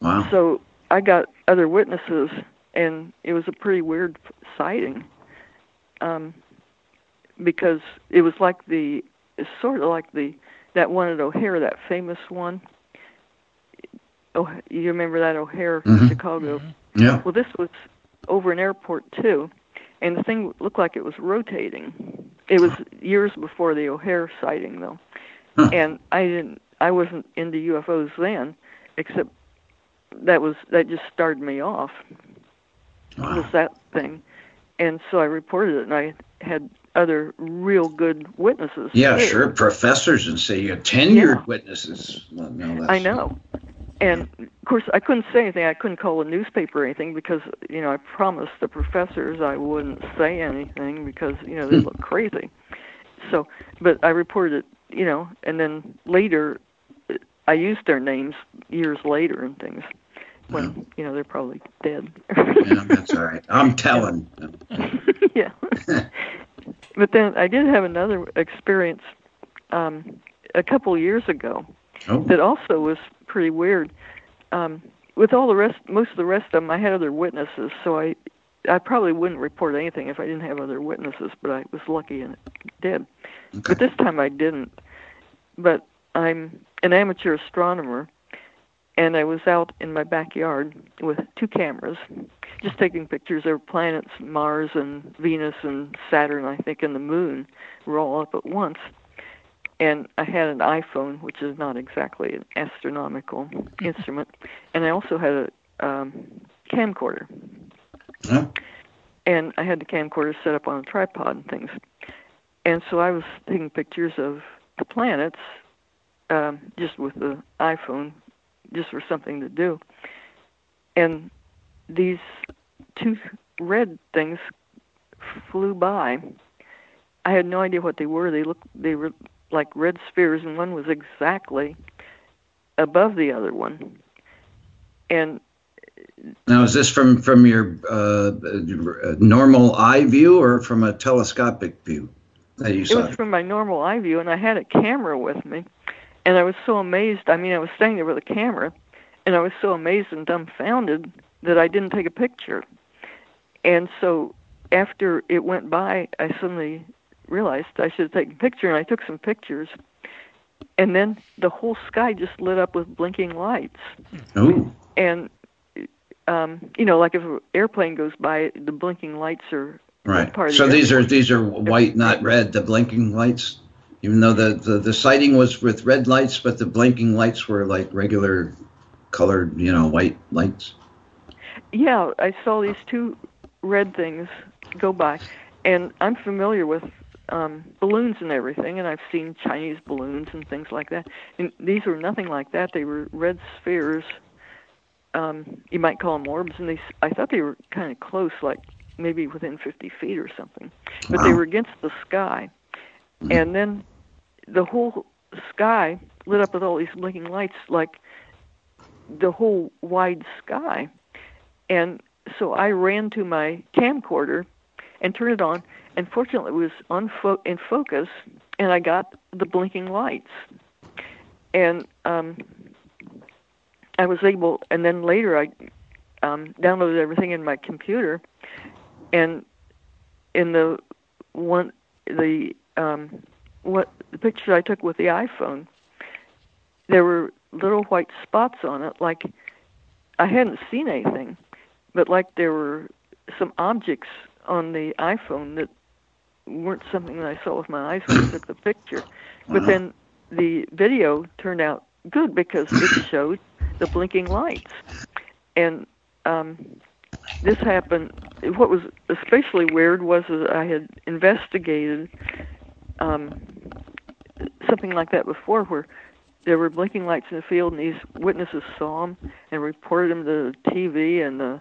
Wow. So I got other witnesses, and it was a pretty weird sighting. Um, because it was like the, it's sort of like the that one at O'Hare, that famous one oh, you remember that O'Hare, mm-hmm. Chicago? Mm-hmm. Yeah. Well, this was over an airport too, and the thing looked like it was rotating. It was years before the O'Hare sighting, though, huh. and I didn't. I wasn't into UFOs then, except that was that just started me off. Wow. Was that thing, and so I reported it, and I had other real good witnesses. Yeah, too. sure, professors and say you had tenured yeah. witnesses. Well, no, I know, and of course I couldn't say anything. I couldn't call a newspaper or anything because you know I promised the professors I wouldn't say anything because you know they hmm. look crazy. So, but I reported it, you know, and then later I used their names years later and things when you know they're probably dead. yeah, that's all right. I'm <laughs> telling. <laughs> yeah. <laughs> but then I did have another experience um, a couple years ago oh. that also was pretty weird. Um, with all the rest, most of the rest of them, I had other witnesses, so I, I probably wouldn't report anything if I didn't have other witnesses. But I was lucky and did. Okay. But this time I didn't. But I'm an amateur astronomer, and I was out in my backyard with two cameras, just taking pictures of planets, Mars and Venus and Saturn, I think, and the Moon were all up at once and I had an iPhone, which is not exactly an astronomical <laughs> instrument, and I also had a um, camcorder. Huh? And I had the camcorder set up on a tripod and things. And so I was taking pictures of the planets um, just with the iPhone, just for something to do. And these two red things flew by. I had no idea what they were. They looked they were like red spheres, and one was exactly above the other one. And now, is this from from your uh, normal eye view or from a telescopic view that you saw? It was from my normal eye view, and I had a camera with me, and I was so amazed. I mean, I was standing there with a camera, and I was so amazed and dumbfounded that I didn't take a picture. And so after it went by, I suddenly realized I should have taken a picture, and I took some pictures. And then the whole sky just lit up with blinking lights. Ooh. And um, you know, like if an airplane goes by, the blinking lights are Right. part of So the these are these are white, not red. The blinking lights, even though the, the the sighting was with red lights, but the blinking lights were like regular colored, you know, white lights. Yeah, I saw these two red things go by, and I'm familiar with um, balloons and everything, and I've seen Chinese balloons and things like that. And these were nothing like that. They were red spheres. Um, you might call them orbs, and they. I thought they were kind of close, like maybe within 50 feet or something. But they were against the sky, and then the whole sky lit up with all these blinking lights, like the whole wide sky. And so I ran to my camcorder and turned it on, and fortunately it was unfo- in focus, and I got the blinking lights. And um, I was able, and then later I um, downloaded everything in my computer, and in the one the um, what the picture I took with the iPhone, there were little white spots on it, like I hadn't seen anything, but like there were some objects on the iPhone that weren't something that I saw with my eyes when I took the picture. <coughs> But Wow. then the video turned out good because it <coughs> showed the blinking lights. And um, this happened. What was especially weird was that I had investigated um, something like that before, where there were blinking lights in the field, and these witnesses saw them and reported them to the TV and the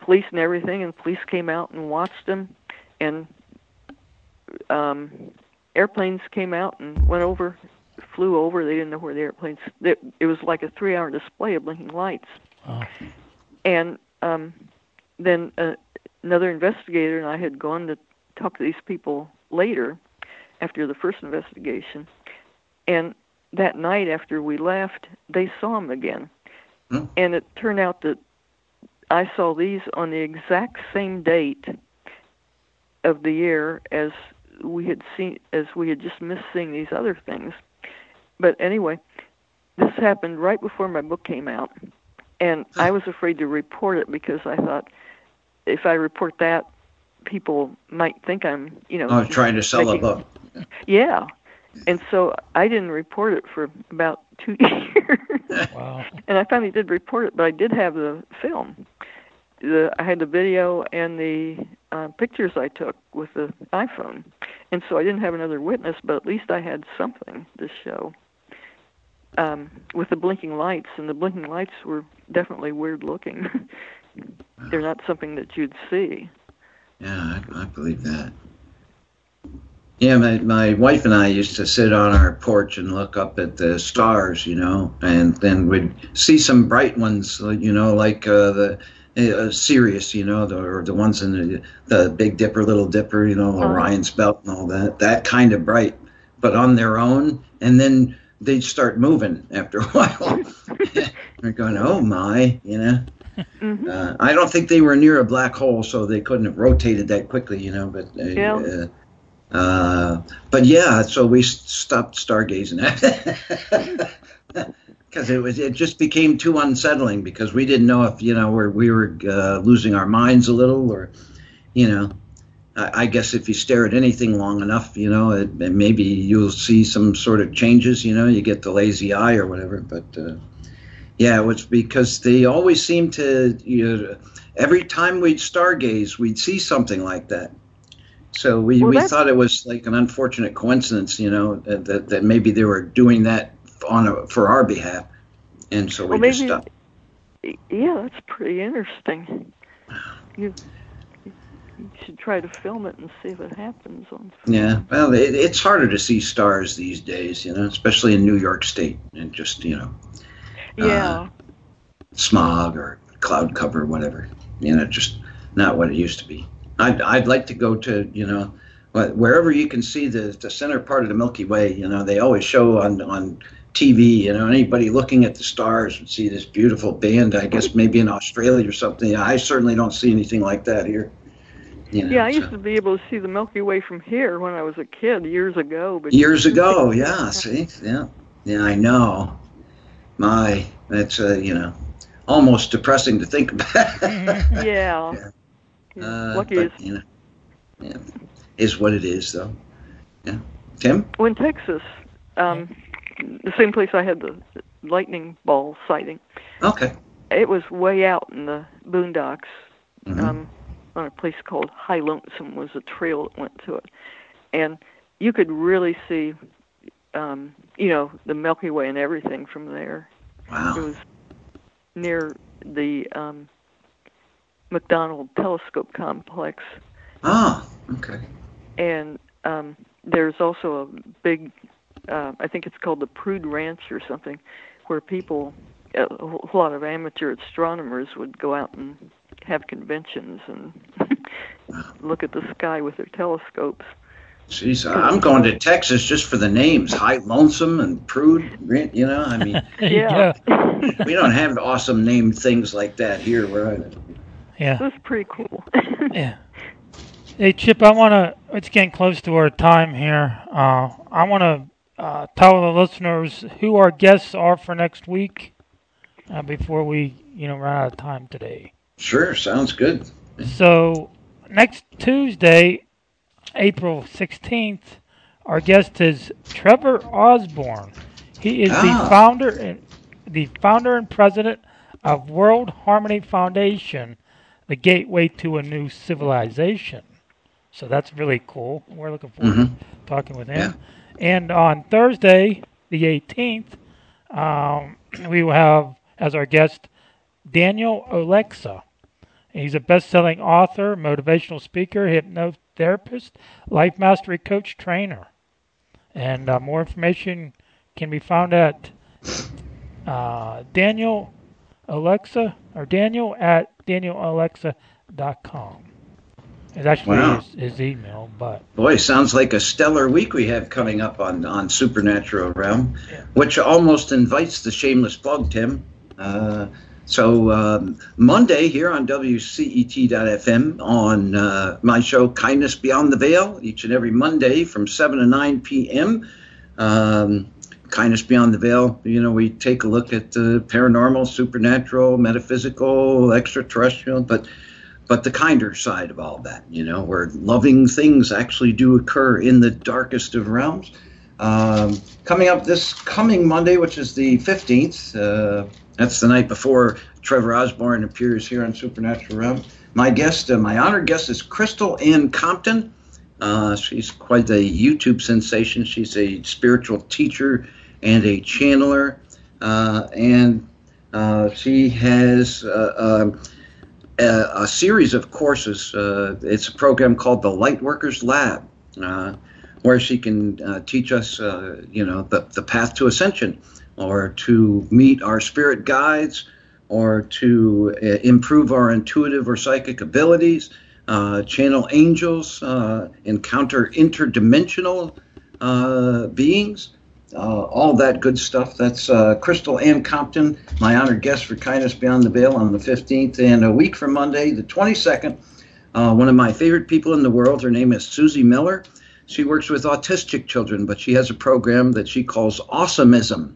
police and everything. And the police came out and watched them, and um, airplanes came out and went over, flew over. They didn't know where the airplanes. It, it was like a three-hour display of blinking lights. Wow. And um, then uh, another investigator and I had gone to talk to these people later after the first investigation. And that night after we left, they saw him again. Hmm. And it turned out that I saw these on the exact same date of the year as we had seen as we had just missed seeing these other things. But anyway, this happened right before my book came out. And I was afraid to report it because I thought if I report that, people might think I'm, you know, Oh, trying to sell a book. <laughs> Yeah. And so I didn't report it for about two <laughs> years. Wow. and I finally did report it, but I did have the film. The I had the video and the uh, pictures I took with the iPhone, and so I didn't have another witness, but at least I had something to show. Um, with the blinking lights, and the blinking lights were definitely weird looking. <laughs> They're not something that you'd see. Yeah, I, I believe that. Yeah, my, my wife and I used to sit on our porch and look up at the stars, you know, and then we'd see some bright ones, you know, like uh, the uh, Sirius, you know, the, or the ones in the, the Big Dipper, Little Dipper, you know, Uh-huh. Orion's Belt and all that, that kind of bright, but on their own, and then they'd start moving after a <laughs> while. We're going, oh my, you know. hmm Uh, I don't think they were near a black hole, so they couldn't have rotated that quickly, you know. But uh, Yeah. Uh, but yeah, so we stopped stargazing <laughs> because it was it just became too unsettling because we didn't know if you know we're, we were uh, losing our minds a little or you know. I I guess if you stare at anything long enough, you know, it, it maybe you'll see some sort of changes. You know, you get the lazy eye or whatever. But uh, yeah, it was because they always seemed to. You know, every time we'd stargaze, we'd see something like that. So we, Well, we thought it was like an unfortunate coincidence, you know, that, that, that maybe they were doing that on a, for our behalf, and so we Well, just stopped. Yeah, that's pretty interesting. <sighs> You, you should try to film it and see it happens on. Yeah, well, it, it's harder to see stars these days, you know, especially in New York State, and just you know, uh, Yeah. smog or cloud cover, or whatever. You know, just not what it used to be. I'd, I'd like to go to, you know, wherever you can see the, the center part of the Milky Way. You know, they always show on, on TV, you know, anybody looking at the stars would see this beautiful band, I guess maybe in Australia or something. I certainly don't see anything like that here. You know, Yeah, I so- used to be able to see the Milky Way from here when I was a kid years ago. But years ago. Yeah, see, yeah, yeah, I know. My, that's uh, you know, almost depressing to think about. <laughs> yeah. Yeah. Yeah. Uh, Lucky but, is you know, yeah, is what it is, though. Yeah, Tim. well, in Texas, um, the same place I had the lightning ball sighting. Okay. It was way out in the boondocks, Mhm. um, on a place called High Lonesome was a trail that went to it, and you could really see, um, you know, the Milky Way and everything from there. Wow. It was near the um, McDonald Telescope Complex, Ah, okay. and um, there's also a big, uh, I think it's called the Prude Ranch or something, where people, a whole lot of amateur astronomers would go out and have conventions and <laughs> look at the sky with their telescopes. Jeez, I'm going to Texas just for the names, High Lonesome and Prude. You know, I mean, <laughs> <laughs> Yeah. we don't have awesome named things like that here where I live. Yeah. It was pretty cool. <laughs> Yeah. Hey Chip, I want to. It's getting close to our time here. Uh, I want to uh, tell the listeners who our guests are for next week uh, before we, you know, run out of time today. Sure, sounds good. So next Tuesday, April sixteenth, our guest is Trevor Osborne. He is Ah. the founder and the founder and president of World Harmony Foundation, the gateway to a new civilization. So that's really cool. We're looking forward Mhm. to talking with him. And on Thursday, the 18th, um, <clears throat> we will have as our guest Daniel Olexa. He's a best-selling author, motivational speaker, hypnotherapist, life mastery coach, trainer. And uh, more information can be found at uh, Daniel Olexa or Daniel at danielolexa.com. It's actually Wow. his, his email, but Boy, sounds like a stellar week we have coming up on, on Supernatural Realm, Yeah. which almost invites the shameless plug, Tim. Uh, so um, Monday here on WCET.FM on uh, my show Kindness Beyond the Veil, each and every Monday from 7 to 9 p.m. Um, Kindness Beyond the Veil, you know, we take a look at the paranormal, supernatural, metaphysical, extraterrestrial, but but the kinder side of all that, you know, where loving things actually do occur in the darkest of realms. Um, coming up this coming Monday, which is the 15th, uh, that's the night before Trevor Osborne appears here on Supernatural Realm. My guest, uh, my honored guest is Crystal Ann Compton. Uh, she's quite a YouTube sensation. She's a spiritual teacher and a channeler. Uh, and uh, she has uh, um, a, a series of courses. It's a program called the Lightworkers Lab, where she can teach us, you know, the, the path to ascension, or to meet our spirit guides, or to uh, improve our intuitive or psychic abilities, uh, channel angels, uh, encounter interdimensional beings. Uh, all that good stuff. That's uh, Crystal Ann Compton, my honored guest for Kindness Beyond the Veil on the 15th. And a week from Monday, the 22nd, uh, one of my favorite people in the world, her name is Susie Miller. She works with autistic children, but she has a program that she calls Awesomeism.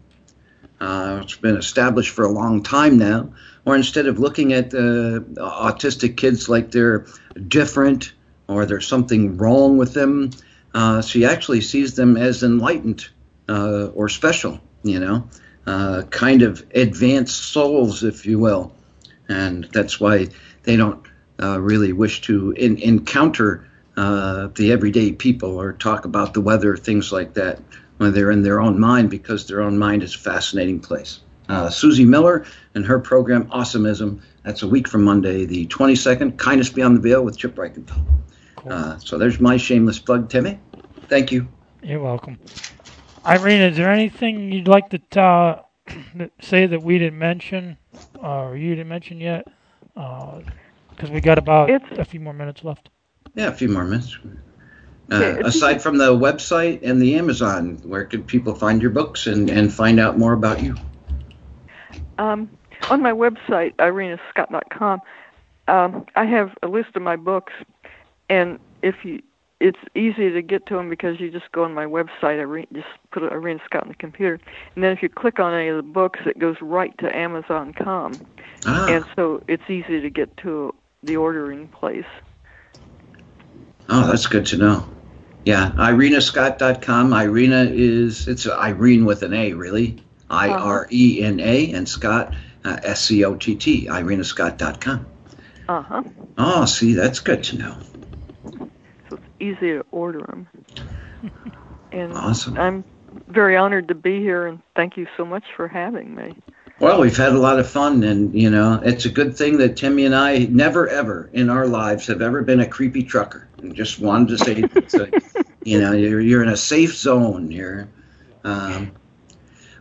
Uh, it's been established for a long time now. Or instead of looking at uh, autistic kids like they're different or there's something wrong with them, uh, she actually sees them as enlightened uh, or special, you know, uh, kind of advanced souls, if you will. And that's why they don't uh, really wish to in- encounter uh, the everyday people or talk about the weather, things like that, when they're in their own mind, because their own mind is a fascinating place. Uh, Susie Miller and her program, Awesomeism, that's a week from Monday, the 22nd, Kindness Beyond the Veil with Chip Reichenthal. cool. Uh, so there's my shameless plug, Timmy. Thank you. You're welcome. Irene, is there anything you'd like to ta- that- <clears throat> say that we didn't mention or you didn't mention yet? Because we got about It's- a few more minutes left. Yeah, a few more minutes. Uh, aside from the website and the Amazon, where could people find your books and, and find out more about you? Um, on my website, irenascott.com, um, I have a list of my books, and if you it's easy to get to them because you just go on my website. I re- just put Irena Scott on the computer, and then if you click on any of the books, it goes right to Amazon.com, Ah, and so it's easy to get to the ordering place. oh, that's good to know. Yeah, IrenaScott.com. Irena is it's Irene with an A, really. I R E N A and Scott uh, S C O T T. IrenaScott.com. Uh huh. Oh, see, that's good to know. So it's easy to order them. <laughs> and Awesome. I'm very honored to be here, and thank you so much for having me. Well, we've had a lot of fun, and you know, it's a good thing that Timmy and I never ever in our lives have ever been a creepy trucker. And just wanted to say, so, you know, you're you're in a safe zone here. Um,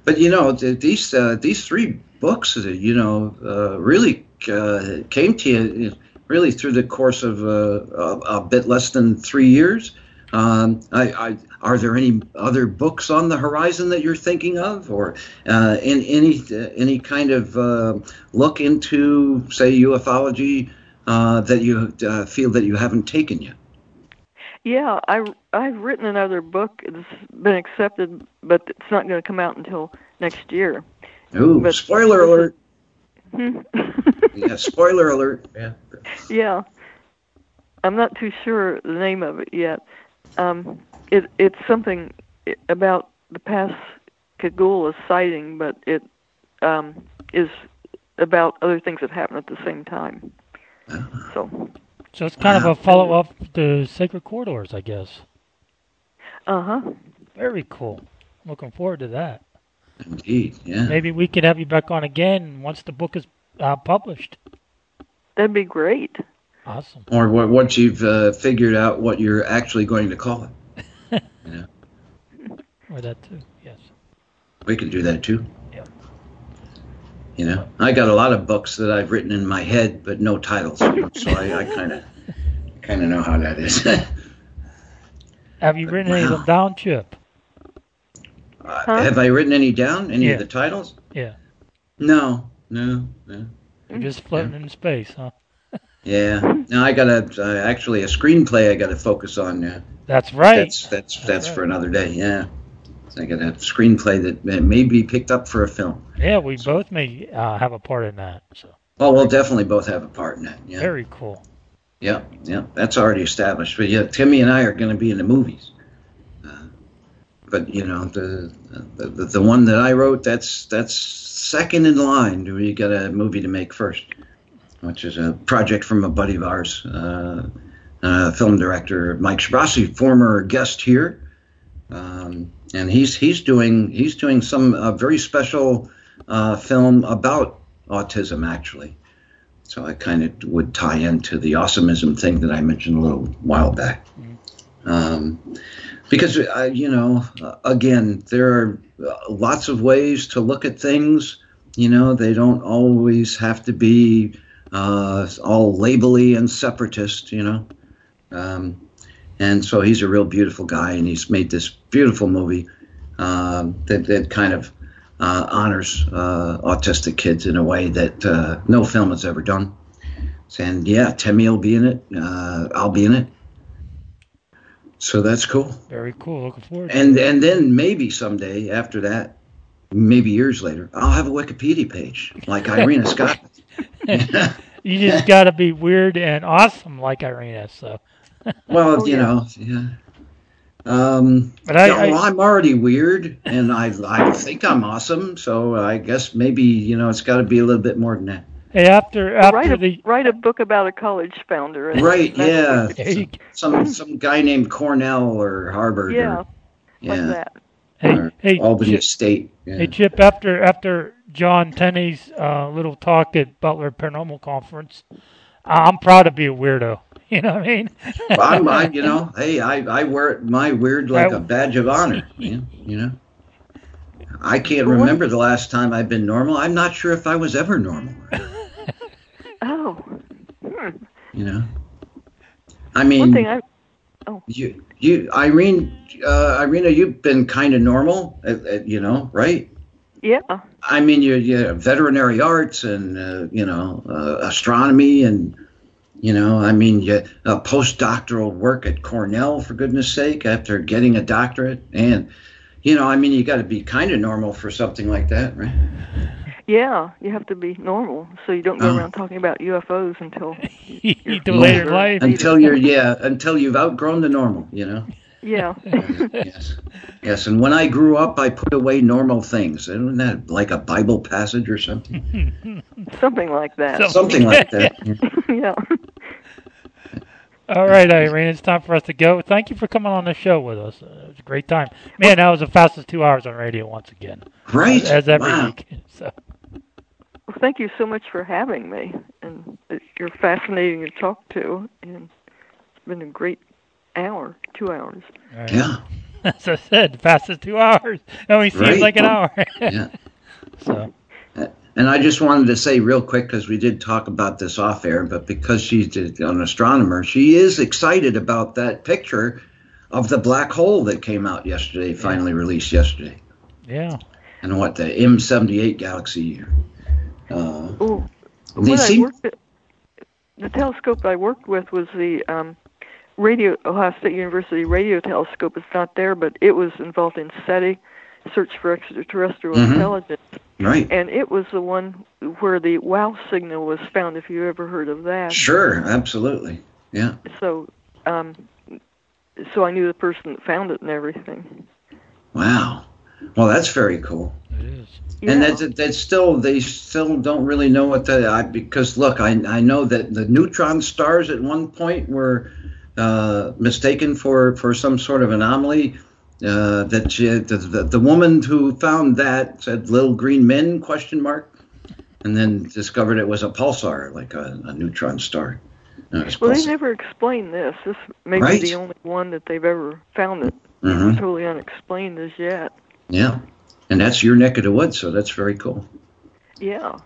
but you know, th- these uh, these three books, uh, you know, uh, really uh, came to you really through the course of uh, a, a bit less than three years. Um, I, I, are there any other books on the horizon that you're thinking of, or uh, in any uh, any kind of uh, look into, say, ufology uh, that you uh, feel that you haven't taken yet? Yeah, I I've written another book. It's been accepted, but it's not going to come out until next year. Ooh, But- spoiler alert! <laughs> Yeah, spoiler alert! Yeah. Yeah, I'm not too sure the name of it yet. Um, it it's something about the past Kagula sighting, but it um, is about other things that happen at the same time. So, So it's kind of a follow up to Sacred Corridors, I guess. uh huh. Very cool. Looking forward to that. Indeed, yeah. Maybe we could have you back on again once the book is uh, published. That'd be great. Awesome. Or what, once you've uh, figured out what you're actually going to call it, <laughs> yeah. Or that too. Yes. we can do that too. Yeah. You know, I got a lot of books that I've written in my head, but no titles. You <laughs> know, so I kind of kind of know how that is. <laughs> Have you written any of them down, Chip? Uh, Have I written any down? Any Yeah. of the titles? Yeah. No, no, no. You're just floating in space, huh? <laughs> Yeah. No, I got a uh, actually a screenplay I got to focus on now. That's right. That's that's that's right. for another day. Yeah. So I got a screenplay that may- may be picked up for a film. yeah, we both may uh, have a part in that. So Oh, we'll definitely both have a part in that. Yeah. very cool. Yeah, yeah, that's already established. But yeah, Timmy and I are going to be in the movies. Uh, but you know, the, the the the one that I wrote, that's that's second in line. Do we got a movie to make first, which is a project from a buddy of ours, uh, uh, film director Mike Shabrasi, former guest here, um, and he's he's doing he's doing some uh, very special uh, film about autism actually. So I kind of would tie into the awesomeism thing that I mentioned a little while back. Um, because, uh, you know, uh, again, there are uh, lots of ways to look at things. You know, they don't always have to be uh, all labely and separatist, you know. Um, and so he's a real beautiful guy, and he's made this beautiful movie um, that, that kind of uh, honors uh, autistic kids in a way that uh, no film has ever done. And yeah, Timmy will be in it. Uh, I'll be in it. So that's cool. Very cool. Looking forward. to And and then maybe someday after that, maybe years later, I'll have a Wikipedia page like Irena <laughs> Scott. You just got to be weird and awesome like Irena. So, <laughs> Well, <laughs> Oh, you yeah. know, yeah. Um, but I, yeah, well, I I'm already weird, and I I think I'm awesome. So I guess maybe you know it's got to be a little bit more than that. Hey, after write a the write a book about a college founder. and <laughs> Right? Yeah. There Some some guy named Cornell or Harvard. Yeah, Or, like yeah. that. hey or hey Albany Chip, State. Yeah. hey Chip after after John Tenney's uh, little talk at Butler Paranormal Conference, I'm proud to be a weirdo. <laughs> You know what I mean? Well, I'm, I, you know, hey, I, I wear it, my weird like a badge of honor. Yeah, you know, I can't what- remember the last time I've been normal. I'm not sure if I was ever normal. <laughs> Oh, hmm. You know, I mean, one thing I you, you, Irene, uh, Irena, you've been kind of normal, uh, uh, you know, right? yeah I mean, you, you veterinary arts and uh, you know uh, astronomy and You know, I mean, you, uh, postdoctoral work at Cornell, for goodness sake, after getting a doctorate. And, you know, I mean, you got to be kind of normal for something like that, right? Yeah, you have to be normal, so you don't go Oh. around talking about UFOs until <laughs> you do later in life. Until you're, yeah, until you've outgrown the normal, you know? yeah. <laughs> yes. Yes. And when I grew up, I put away normal things. Isn't that like a Bible passage or something? <laughs> Something like that. Something like that. yeah. All right, Irene, it's time for us to go. Thank you for coming on the show with us. Uh, it was a great time. Man, that was the fastest two hours on radio once again. Right? As, as every Wow. week. So, Well, thank you so much for having me, and you're fascinating to talk to, and it's been a great hour, two hours. all right. Yeah. <laughs> As I said, fastest two hours. It only seems Right. like an hour. <laughs> Yeah. so, And I just wanted to say real quick because we did talk about this off air, but because she's an astronomer, she is excited about that picture of the black hole that came out yesterday, finally released yesterday, yeah. and what the M78 galaxy. Uh, Oh, They what seem- at, the telescope I worked with was the um, radio Ohio State University radio telescope. It's not there, but it was involved in SETI, Search for Extraterrestrial Mhm. Intelligence, right. and it was the one where the WOW signal was found. If you ever heard of that, Sure. Absolutely. Yeah. so um, so I knew the person that found it and everything. Wow. Well, that's very cool. It is. Yeah. And that's that's still they still don't really know what the I, because look I I know that the neutron stars at one point were uh, mistaken for for some sort of anomaly. Uh, that she, the, the the woman who found that said little green men question mark, and then discovered it was a pulsar like a, a neutron star. No, it's well, they pulsar. never explained this. This may Right. be the only one that they've ever found that Mhm. totally unexplained as yet. Yeah, and that's your neck of the woods, so that's very cool. Yeah.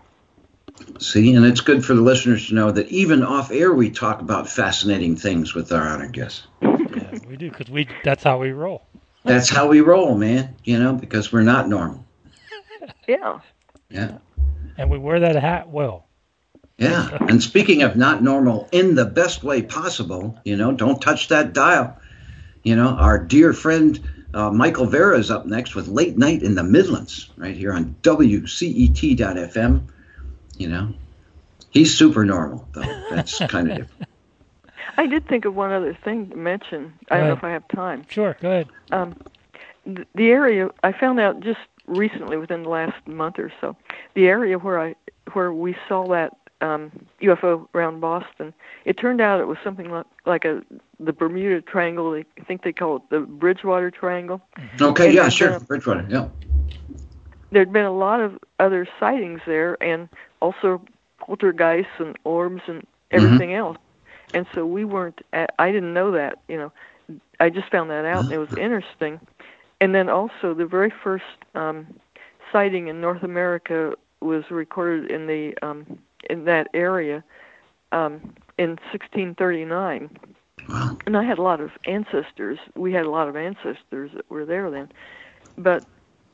See, and it's good for the listeners to know that even off air we talk about fascinating things with our honored guests. <laughs> Yeah, we do because we that's how we roll. That's how we roll, man. You know, because we're not normal. <laughs> Yeah. Yeah. And we wear that hat well. Yeah. And speaking of not normal in the best way possible, you know, don't touch that dial. You know, our dear friend uh, Michael Vera is up next with Late Night in the Midlands, right here on WCET.FM. You know, he's super normal, though. That's kind of different. I did think of one other thing to mention. I don't know if I have time. Sure, go ahead. Um, th- the area I found out just recently, within the last month or so, the area where I where we saw that um, UFO around Boston. It turned out it was something like, like a the Bermuda Triangle. They I think they call it the Bridgewater Triangle. Okay, And yeah, sure. uh, Bridgewater, yeah. There'd been a lot of other sightings there, and also poltergeists and orbs and everything else. And so we weren't. At, I didn't know that. You know, I just found that out, and it was interesting. And then also the very first um, sighting in North America was recorded in the um, in that area um, in 1639. Wow. And I had a lot of ancestors. We had a lot of ancestors that were there then, but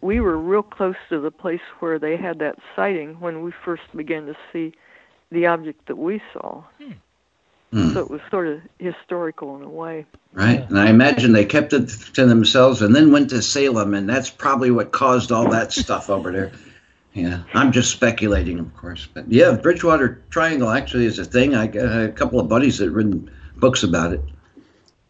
we were real close to the place where they had that sighting when we first began to see the object that we saw. Hmm. Hmm. So it was sort of historical in a way. Right. And I imagine they kept it to themselves and then went to Salem, and that's probably what caused all that stuff over there. Yeah, I'm just speculating, of course. But yeah, Bridgewater Triangle actually is a thing. I got a couple of buddies that written books about it.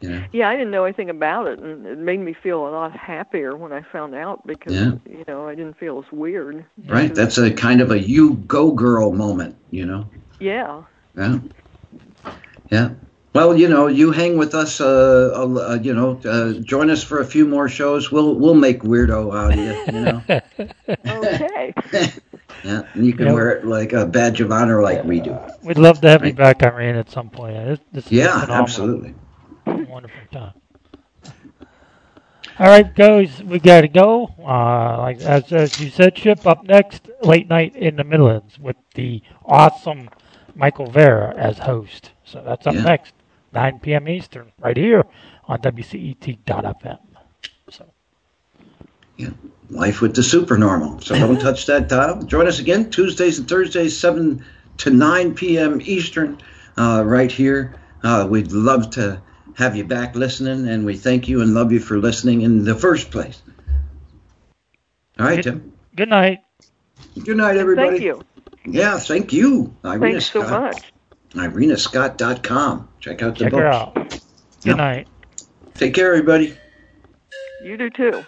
You know, Yeah, I didn't know anything about it, and it made me feel a lot happier when I found out because Yeah. you know I didn't feel as weird. right? That's a kind of a you go girl moment, you know? Yeah. Yeah. Yeah. Well, you know, you hang with us. Uh, uh, you know, uh, join us for a few more shows. We'll we'll make weirdo out of you. You know. <laughs> Okay. <laughs> Yeah, and you can Yep. wear it like a badge of honor, like we do. We'd love to have you Right. back, Irene, at some point. This, this Yeah, absolutely. Wonderful time. All right, guys, we got to go. Uh, like as, as you said, Chip, up next, late night in the Midlands with the awesome Michael Vera as host. So that's up Yeah. next, 9 p.m. Eastern, right here on WCET.FM. So Yeah, Life with the supernormal. So don't <laughs> touch that dial. Join us again Tuesdays and Thursdays, 7 to 9 p.m. Eastern uh, right here. Uh, we'd love to have you back listening, and we thank you and love you for listening in the first place. All right, Tim. Good night. Good night, everybody. Thank you. Yeah, thank you. Irena Thanks so Scott. much. IrenaScott.com. Check out the Check books. her out. Good Yep. night. Take care, everybody. You do too.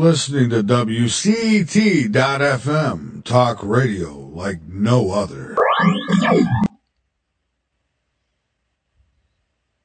Listening to WCT.FM, talk radio like no other.